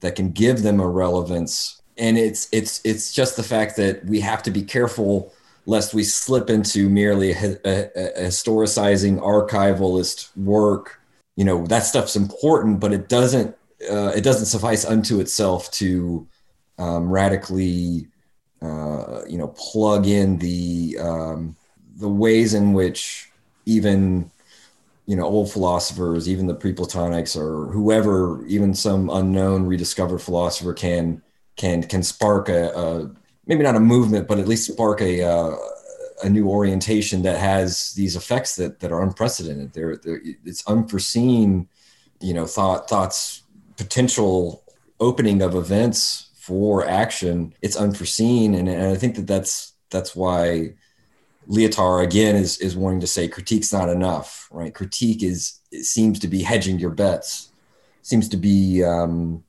that can give them a relevance. And it's it's it's just the fact that we have to be careful lest we slip into merely a, a, a historicizing archivalist work you know that stuff's important, but it doesn't uh, it doesn't suffice unto itself to um, radically uh, you know plug in the um, the ways in which even you know old philosophers even the pre-platonics or whoever even some unknown rediscovered philosopher can can can spark a, a maybe not a movement but at least spark a uh, a new orientation that has these effects that that are unprecedented. There, it's unforeseen, you know, thought thoughts potential opening of events for action. It's unforeseen, and, and I think that that's that's why Lyotard again is is wanting to say critique's not enough, right? Critique is it seems to be hedging your bets, seems to be um,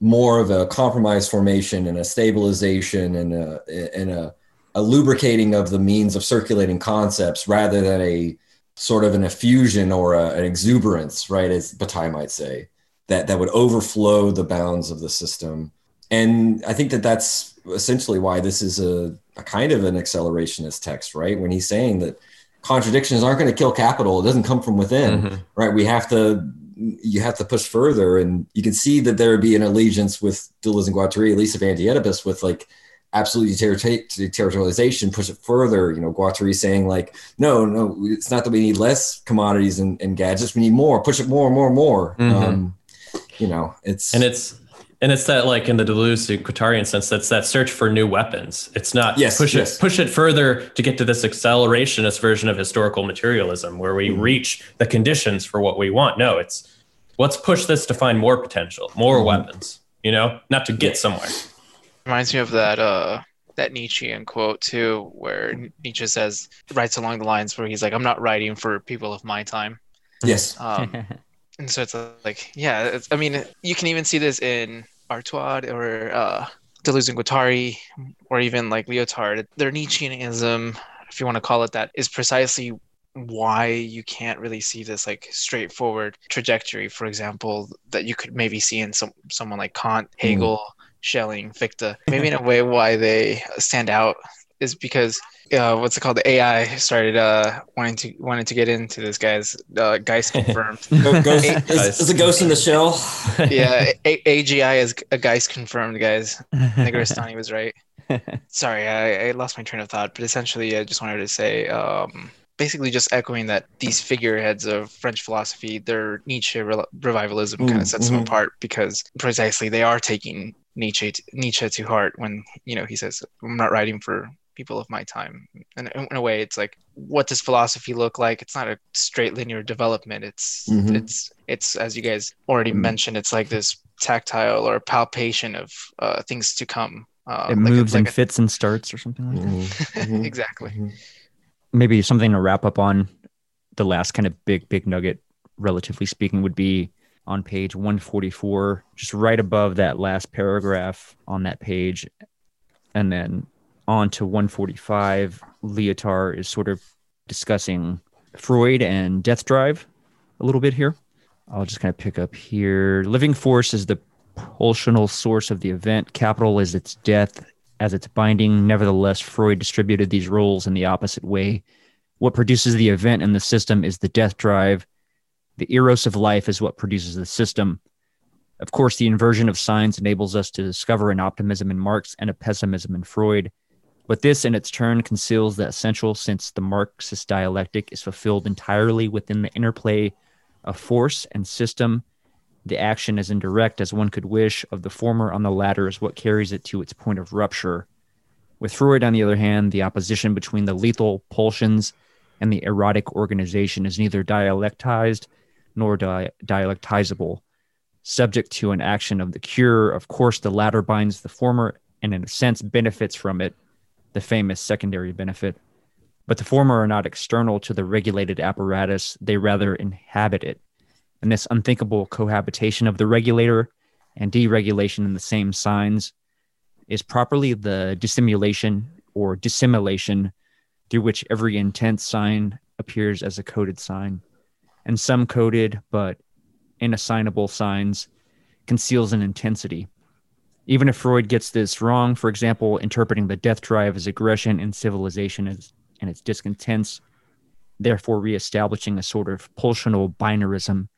more of a compromise formation and a stabilization and a and a a lubricating of the means of circulating concepts rather than a sort of an effusion or a, an exuberance, right? As Bataille might say, that that would overflow the bounds of the system and I think that that's essentially why this is a, a kind of an accelerationist text, right? When he's saying that contradictions aren't going to kill capital, it doesn't come from within, Mhm. right? We have to you have to push further, and you can see that there would be an allegiance with Deleuze and Guattari, at least of anti-Oedipus, with like absolute deterri- deterritorialization, push it further. You know, Guattari saying like, no, no, it's not that we need less commodities and, and gadgets, we need more, push it more, more, more. Mhm. Um, you know, it's and it's and it's that like in the Deleuze and Guattarian sense, that's that search for new weapons. It's not Yes, push yes. it push it further to get to this accelerationist version of historical materialism where we Mhm. reach the conditions for what we want. No, it's let's push this to find more potential, more Mhm. weapons. You know, not to get somewhere. Reminds me of that uh that Nietzschean quote too, where Nietzsche says writes along the lines where he's like, "I'm not writing for people of my time." yes, Um, and so it's uh, like, yeah, it's, I mean, you can even see this in Artaud or uh, Deleuze and Guattari, or even like Lyotard. Their Nietzscheanism, if you want to call it that, is precisely why you can't really see this like straightforward trajectory. For example, that you could maybe see in some someone like Kant, Hegel, Schelling, Fichte. Maybe in a way why they stand out is because uh, what's it called? The AI started uh, wanting to wanting to get into this guy's uh, Geist confirmed. Go- ghost, Hey, is, is a ghost in the shell. yeah, a- AGI is a Geist confirmed, guys. Negarestani was right. Sorry, I, I lost my train of thought, but essentially, I just wanted to say, um, basically, just echoing that these figureheads of French philosophy, their Nietzsche re- revivalism, kind Mm, of sets them mhm. apart because precisely they are taking Nietzsche to, Nietzsche to heart when you know he says, "I'm not writing for people of my time." And in a way, it's like, what does philosophy look like? It's not a straight linear development. It's Mhm. it's it's as you guys already Mhm. mentioned, it's like this tactile or palpation of uh, things to come. Uh, it like a- moves like and a- fits and starts or something like that. Mhm, mhm, exactly. mhm. maybe something to wrap up on the last kind of big big nugget relatively speaking would be on page 144 just right above that last paragraph on that page and then on to 145 lyotard is sort of discussing freud and death drive a little bit here i'll just kind of pick up here living force is the pulsional source of the event capital is its death as its binding. Nevertheless, Freud distributed these roles in the opposite way. What produces the event in the system is the death drive. The eros of life is what produces the system. Of course, the inversion of signs enables us to discover an optimism in Marx and a pessimism in Freud. But this, in its turn, conceals the essential since the Marxist dialectic is fulfilled entirely within the interplay of force and system. The action is indirect as one could wish of the former on the latter is what carries it to its point of rupture. With Freud, on the other hand, the opposition between the lethal pulsions and the erotic organization is neither dialectized nor di- dialectizable. Subject to an action of the cure, of course, the latter binds the former and, in a sense, benefits from it, the famous secondary benefit. But the former are not external to the regulated apparatus, they rather inhabit it and this unthinkable cohabitation of the regulator and deregulation in the same signs is properly the dissimulation or dissimulation through which every intense sign appears as a coded sign and some coded but inassignable signs conceals an intensity even if freud gets this wrong for example interpreting the death drive as aggression and civilization as, and its discontents therefore reestablishing a sort of pulsional binarism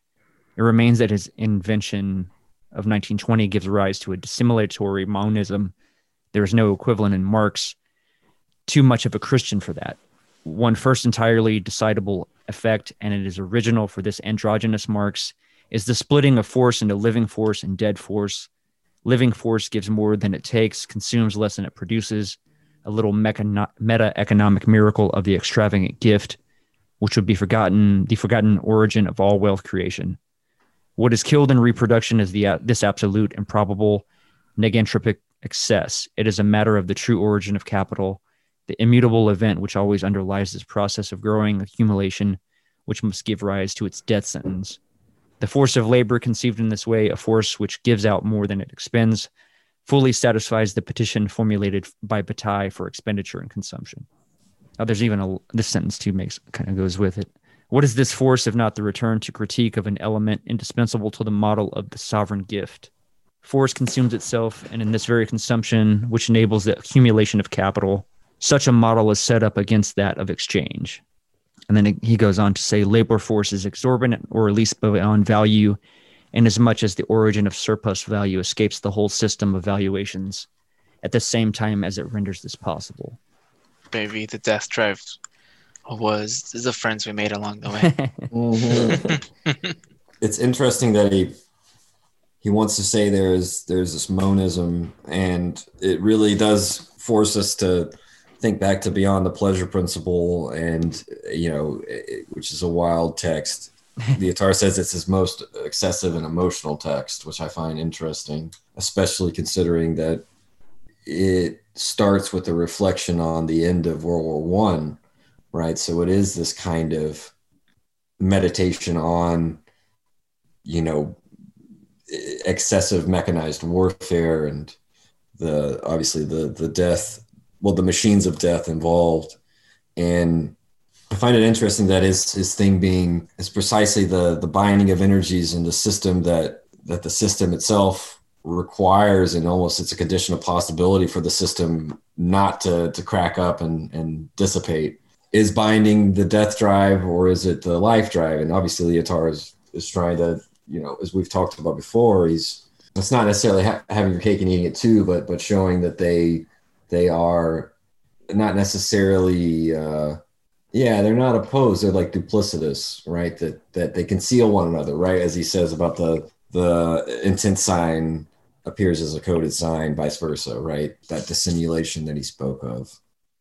it remains that his invention of 1920 gives rise to a dissimulatory monism. There is no equivalent in Marx. Too much of a Christian for that. One first entirely decidable effect, and it is original for this androgynous Marx, is the splitting of force into living force and dead force. Living force gives more than it takes, consumes less than it produces. A little meta economic miracle of the extravagant gift, which would be forgotten, the forgotten origin of all wealth creation. What is killed in reproduction is the this absolute improbable negentropic excess. It is a matter of the true origin of capital, the immutable event which always underlies this process of growing accumulation, which must give rise to its death sentence. The force of labor conceived in this way, a force which gives out more than it expends, fully satisfies the petition formulated by Bataille for expenditure and consumption. Now, there's even a this sentence too makes kind of goes with it. What is this force if not the return to critique of an element indispensable to the model of the sovereign gift? Force consumes itself, and in this very consumption, which enables the accumulation of capital, such a model is set up against that of exchange. And then he goes on to say labor force is exorbitant or at least beyond value, inasmuch as the origin of surplus value escapes the whole system of valuations at the same time as it renders this possible. Maybe the death drive was the friends we made along the way. Mhm. it's interesting that he he wants to say there's there's this monism, and it really does force us to think back to beyond the pleasure principle, and you know, it, which is a wild text. Lyotard says it's his most excessive and emotional text, which I find interesting, especially considering that it starts with a reflection on the end of World War One, right? So it is this kind of meditation on, you know, excessive mechanized warfare and the obviously the the death, well, the machines of death involved, and I find it interesting that his his thing being is precisely the the binding of energies in the system that that the system itself requires and almost it's a condition of possibility for the system not to to crack up and and dissipate. Is binding the death drive or is it the life drive? And obviously Lyotard is is trying to you know as we've talked about before he's it's not necessarily ha- having your cake and eating it too but but showing that they they are not necessarily uh yeah they're not opposed. They're like duplicitous right? That that they conceal one another right? As he says about the the intent sign appears as a coded sign vice versa right? That dissimulation that he spoke of.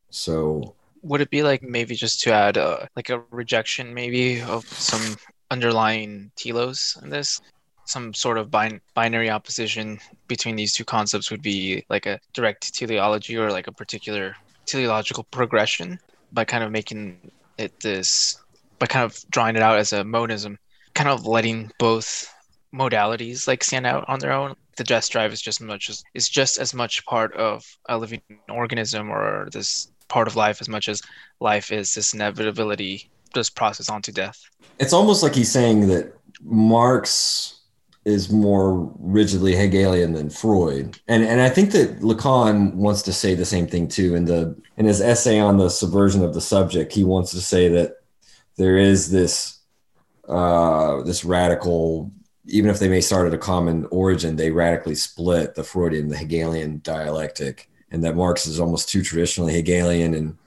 So Would it be like maybe just to add uh, like a rejection maybe of some underlying telos in this? Some sort of bin- binary opposition between these two concepts would be like a direct teleology or like a particular teleological progression by kind of making it this, by kind of drawing it out as a monism, kind of letting both modalities like stand out on their own. The death drive is just as much as is just as much part of a living organism or this part of life as much as life is this inevitability, this process onto death. it's almost like he's saying that Marx is more rigidly Hegelian than Freud, and and I think that Lacan wants to say the same thing too. In the in his essay on the subversion of the subject, he wants to say that there is this uh, this radical, even if they may start at a common origin, they radically split the Freudian, the Hegelian dialectic, and that Marx is almost too traditionally Hegelian and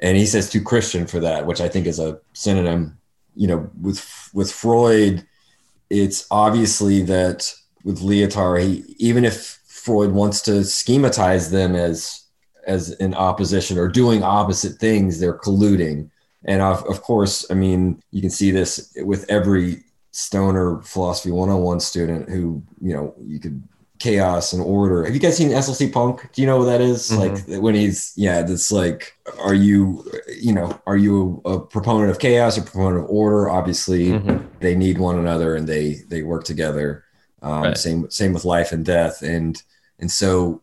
and he says too Christian for that, which I think is a synonym. You know, with with Freud, it's obviously that with Lyotard, he even if Freud wants to schematize them as as in opposition or doing opposite things, they're colluding. And of, of course, I mean, you can see this with every stoner philosophy 101 student who, you know, you could chaos and order. Have you guys seen SLC Punk? Do you know what that is? Mhm. Like when he's yeah, that's like are you you know, are you a, proponent of chaos or proponent of order? Obviously, Mhm. they need one another and they they work together. Um, Right. Same same with life and death, and and so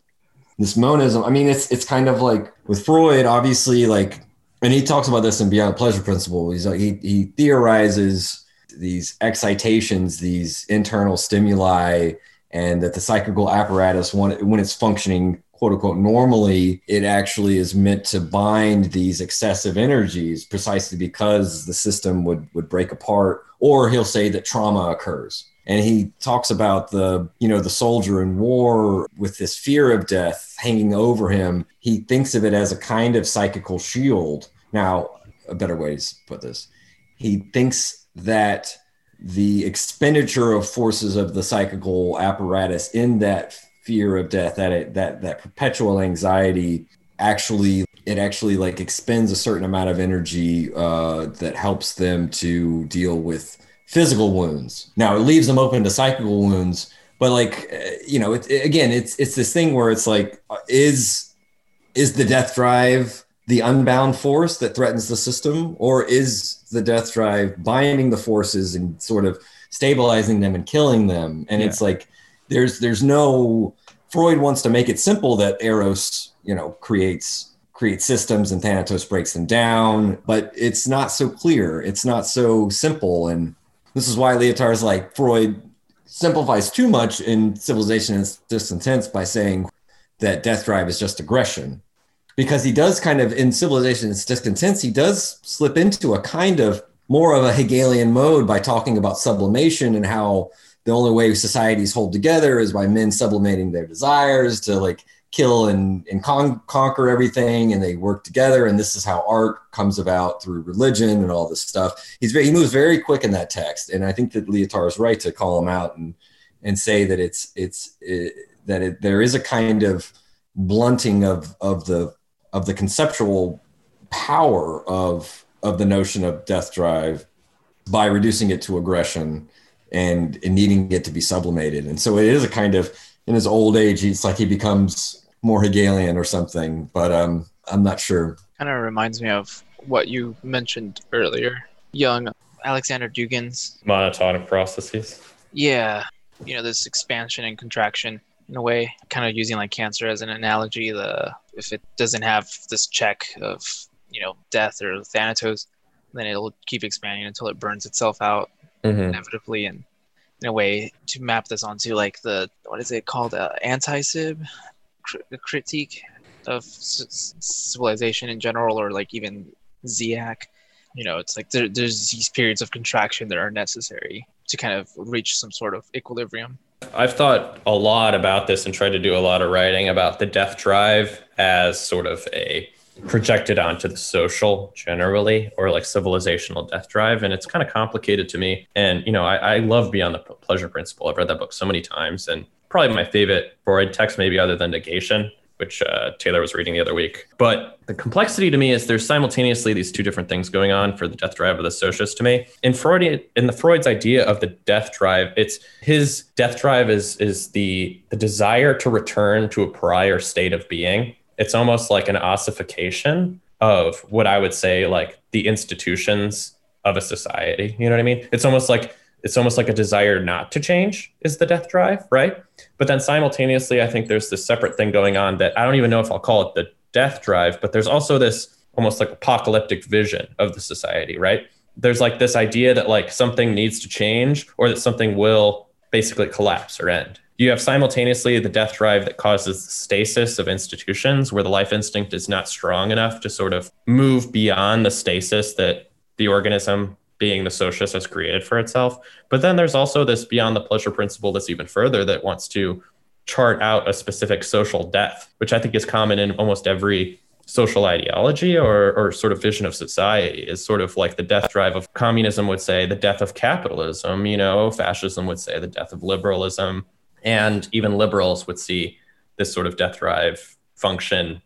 this monism. I mean, it's it's kind of like with Freud, obviously, like, and he talks about this in Beyond Pleasure Principle. He's like he he theorizes these excitations, these internal stimuli, and that the psychical apparatus, when it's functioning quote unquote normally, it actually is meant to bind these excessive energies precisely because the system would would break apart, or he'll say that trauma occurs. And he talks about the, you know, the soldier in war with this fear of death hanging over him. He thinks of it as a kind of psychical shield. Now, a better way to put this, he thinks that the expenditure of forces of the psychical apparatus in that fear of death, that it, that that perpetual anxiety, actually it actually like expends a certain amount of energy uh, that helps them to deal with physical wounds. Now it leaves them open to psychical wounds, but like uh, you know, it, it- again, it's it's this thing where it's like, uh, is is the death drive the unbound force that threatens the system, or is the death drive binding the forces and sort of stabilizing them and killing them? And Yeah. it's like there's there's no Freud wants to make it simple that Eros, you know, creates creates systems and Thanatos breaks them down, but it's not so clear. It's not so simple. And this is why Lyotard's like Freud simplifies too much in Civilization and Discontents by saying that Death Drive is just aggression. Because he does kind of, in Civilization and Discontents, he does slip into a kind of more of a Hegelian mode by talking about sublimation and how the only way societies hold together is by men sublimating their desires to like kill and, and con- conquer everything and they work together and this is how art comes about through religion and all this stuff. He's very he moves very quick in that text and i think that Lyotard is right to call him out and and say that it's it's it, that it, there is a kind of blunting of of the of the conceptual power of of the notion of death drive by reducing it to aggression and, and needing it to be sublimated and so it is a kind of in his old age it's like he becomes more Hegelian or something, but um, I'm not sure. Kind of reminds me of what you mentioned earlier. Young Alexander Dugin's monotonic processes. Yeah, you know this expansion and contraction in a way, kind of using like cancer as an analogy. The if it doesn't have this check of you know death or thanatos, then it'll keep expanding until it burns itself out mm-hmm. inevitably. And in a way, to map this onto like the what is it called, uh, anti-sib the critique of civilization in general, or like even Ziak. You know, it's like there, there's these periods of contraction that are necessary to kind of reach some sort of equilibrium. I've thought a lot about this and tried to do a lot of writing about the death drive as sort of a projected onto the social generally or like civilizational death drive. And it's kind of complicated to me. And you know I, I love beyond the pleasure principle. I've read that book so many times and probably my favorite Freud text, maybe other than Negation, which uh, Taylor was reading the other week. But the complexity to me is there's simultaneously these two different things going on for the death drive of the socialist to me. In Freud, in the Freud's idea of the death drive, it's his death drive is is the the desire to return to a prior state of being. It's almost like an ossification of what I would say like the institutions of a society. You know what I mean? It's almost like it's almost like a desire not to change is the death drive, right? But then simultaneously, I think there's this separate thing going on that I don't even know if I'll call it the death drive, but there's also this almost like apocalyptic vision of the society, right? There's like this idea that like something needs to change or that something will basically collapse or end. You have simultaneously the death drive that causes stasis of institutions where the life instinct is not strong enough to sort of move beyond the stasis that the organism being the socialist has created for itself. But then there's also this beyond the pleasure principle that's even further that wants to chart out a specific social death, which I think is common in almost every social ideology or, or sort of vision of society is sort of like the death drive of communism would say the death of capitalism you know fascism would say the death of liberalism and even liberals would see this sort of death drive function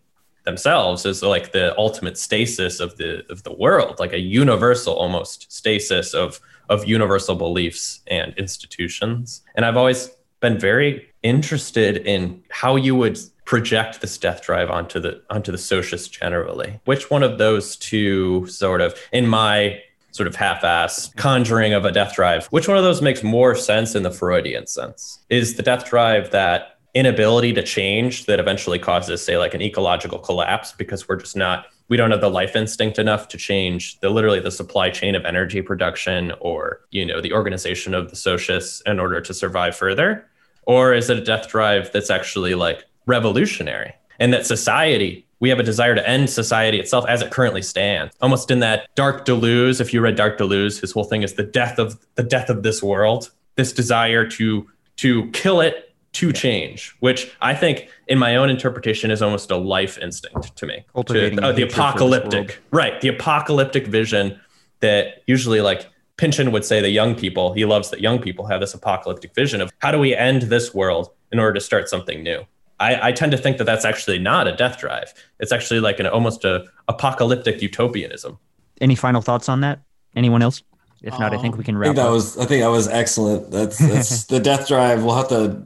themselves as like the ultimate stasis of the of the world, like a universal almost stasis of of universal beliefs and institutions. And I've always been very interested in how you would project this death drive onto the onto the socialists generally. Which one of those two sort of in my sort of half-ass conjuring of a death drive, which one of those makes more sense in the Freudian sense? Is the death drive that inability to change that eventually causes say like an ecological collapse because we're just not we don't have the life instinct enough to change the literally the supply chain of energy production or you know the organization of the socius in order to survive further? Or is it a death drive that's actually like revolutionary? And that society we have a desire to end society itself as it currently stands. Almost in that dark deleuze if you read dark deleuze his whole thing is the death of the death of this world. This desire to to kill it to change, which I think, in my own interpretation, is almost a life instinct to me. To, uh, the apocalyptic, right? The apocalyptic vision that usually, like Pynchon would say, the young people. He loves that young people have this apocalyptic vision of how do we end this world in order to start something new. I, I tend to think that that's actually not a death drive. It's actually like an almost a apocalyptic utopianism. Any final thoughts on that? Anyone else? If not, I think we can wrap. I think that up. was I think that was excellent. That's that's the death drive. We'll have to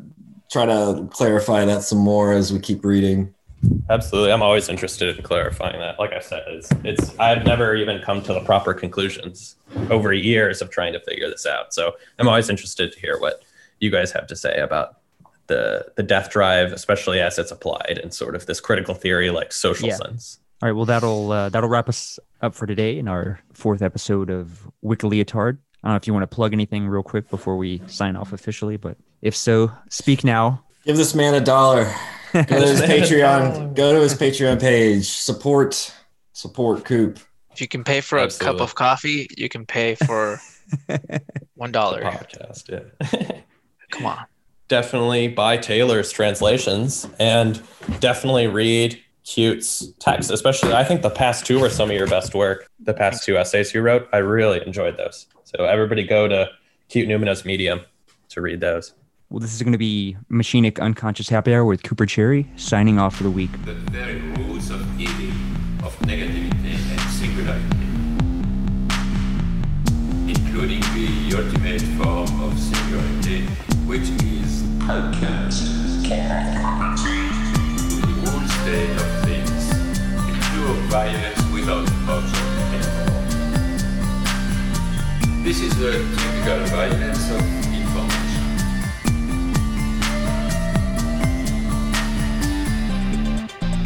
try to clarify that some more as we keep reading. Absolutely, I'm always interested in clarifying that. Like I said, it's it's I've never even come to the proper conclusions over years of trying to figure this out. So I'm always interested to hear what you guys have to say about the the death drive, especially as it's applied in sort of this critical theory like social yeah. sense. All right, well that'll uh, that'll wrap us up for today in our fourth episode of Wick Lyotard. I don't know if you want to plug anything real quick before we sign off officially, but if so, speak now. Give this man a dollar. Go to his Patreon. Go to his Patreon page. Support. Support Coop. If you can pay for a cup of coffee, you can pay for one dollar. podcast. Yeah. Come on. definitely buy Taylor's translations and definitely read Cute's text. Especially, I think the past two were some of your best work. The past two essays you wrote, I really enjoyed those. So everybody go to Cute Numinous Medium to read those. Well, this is going to be Machinic Unconscious Happy Hour with Cooper Cherry signing off for the week. the very roots of evil, of negativity and singularity, including the ultimate form of singularity, which is the whole state of things, violence without anymore. This is the typical violence of information.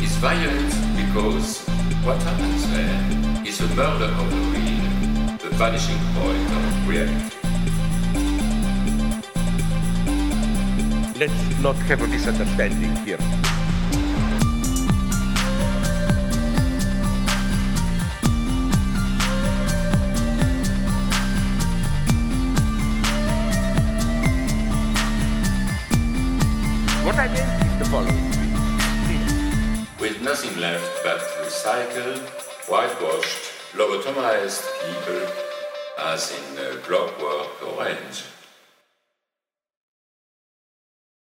is violent because what happens there is a murder of the real, the vanishing point of reality. Let's not have a misunderstanding here. What I the following. Please. With nothing left but recycled, whitewashed, lobotomized people, as in uh, Clockwork Orange.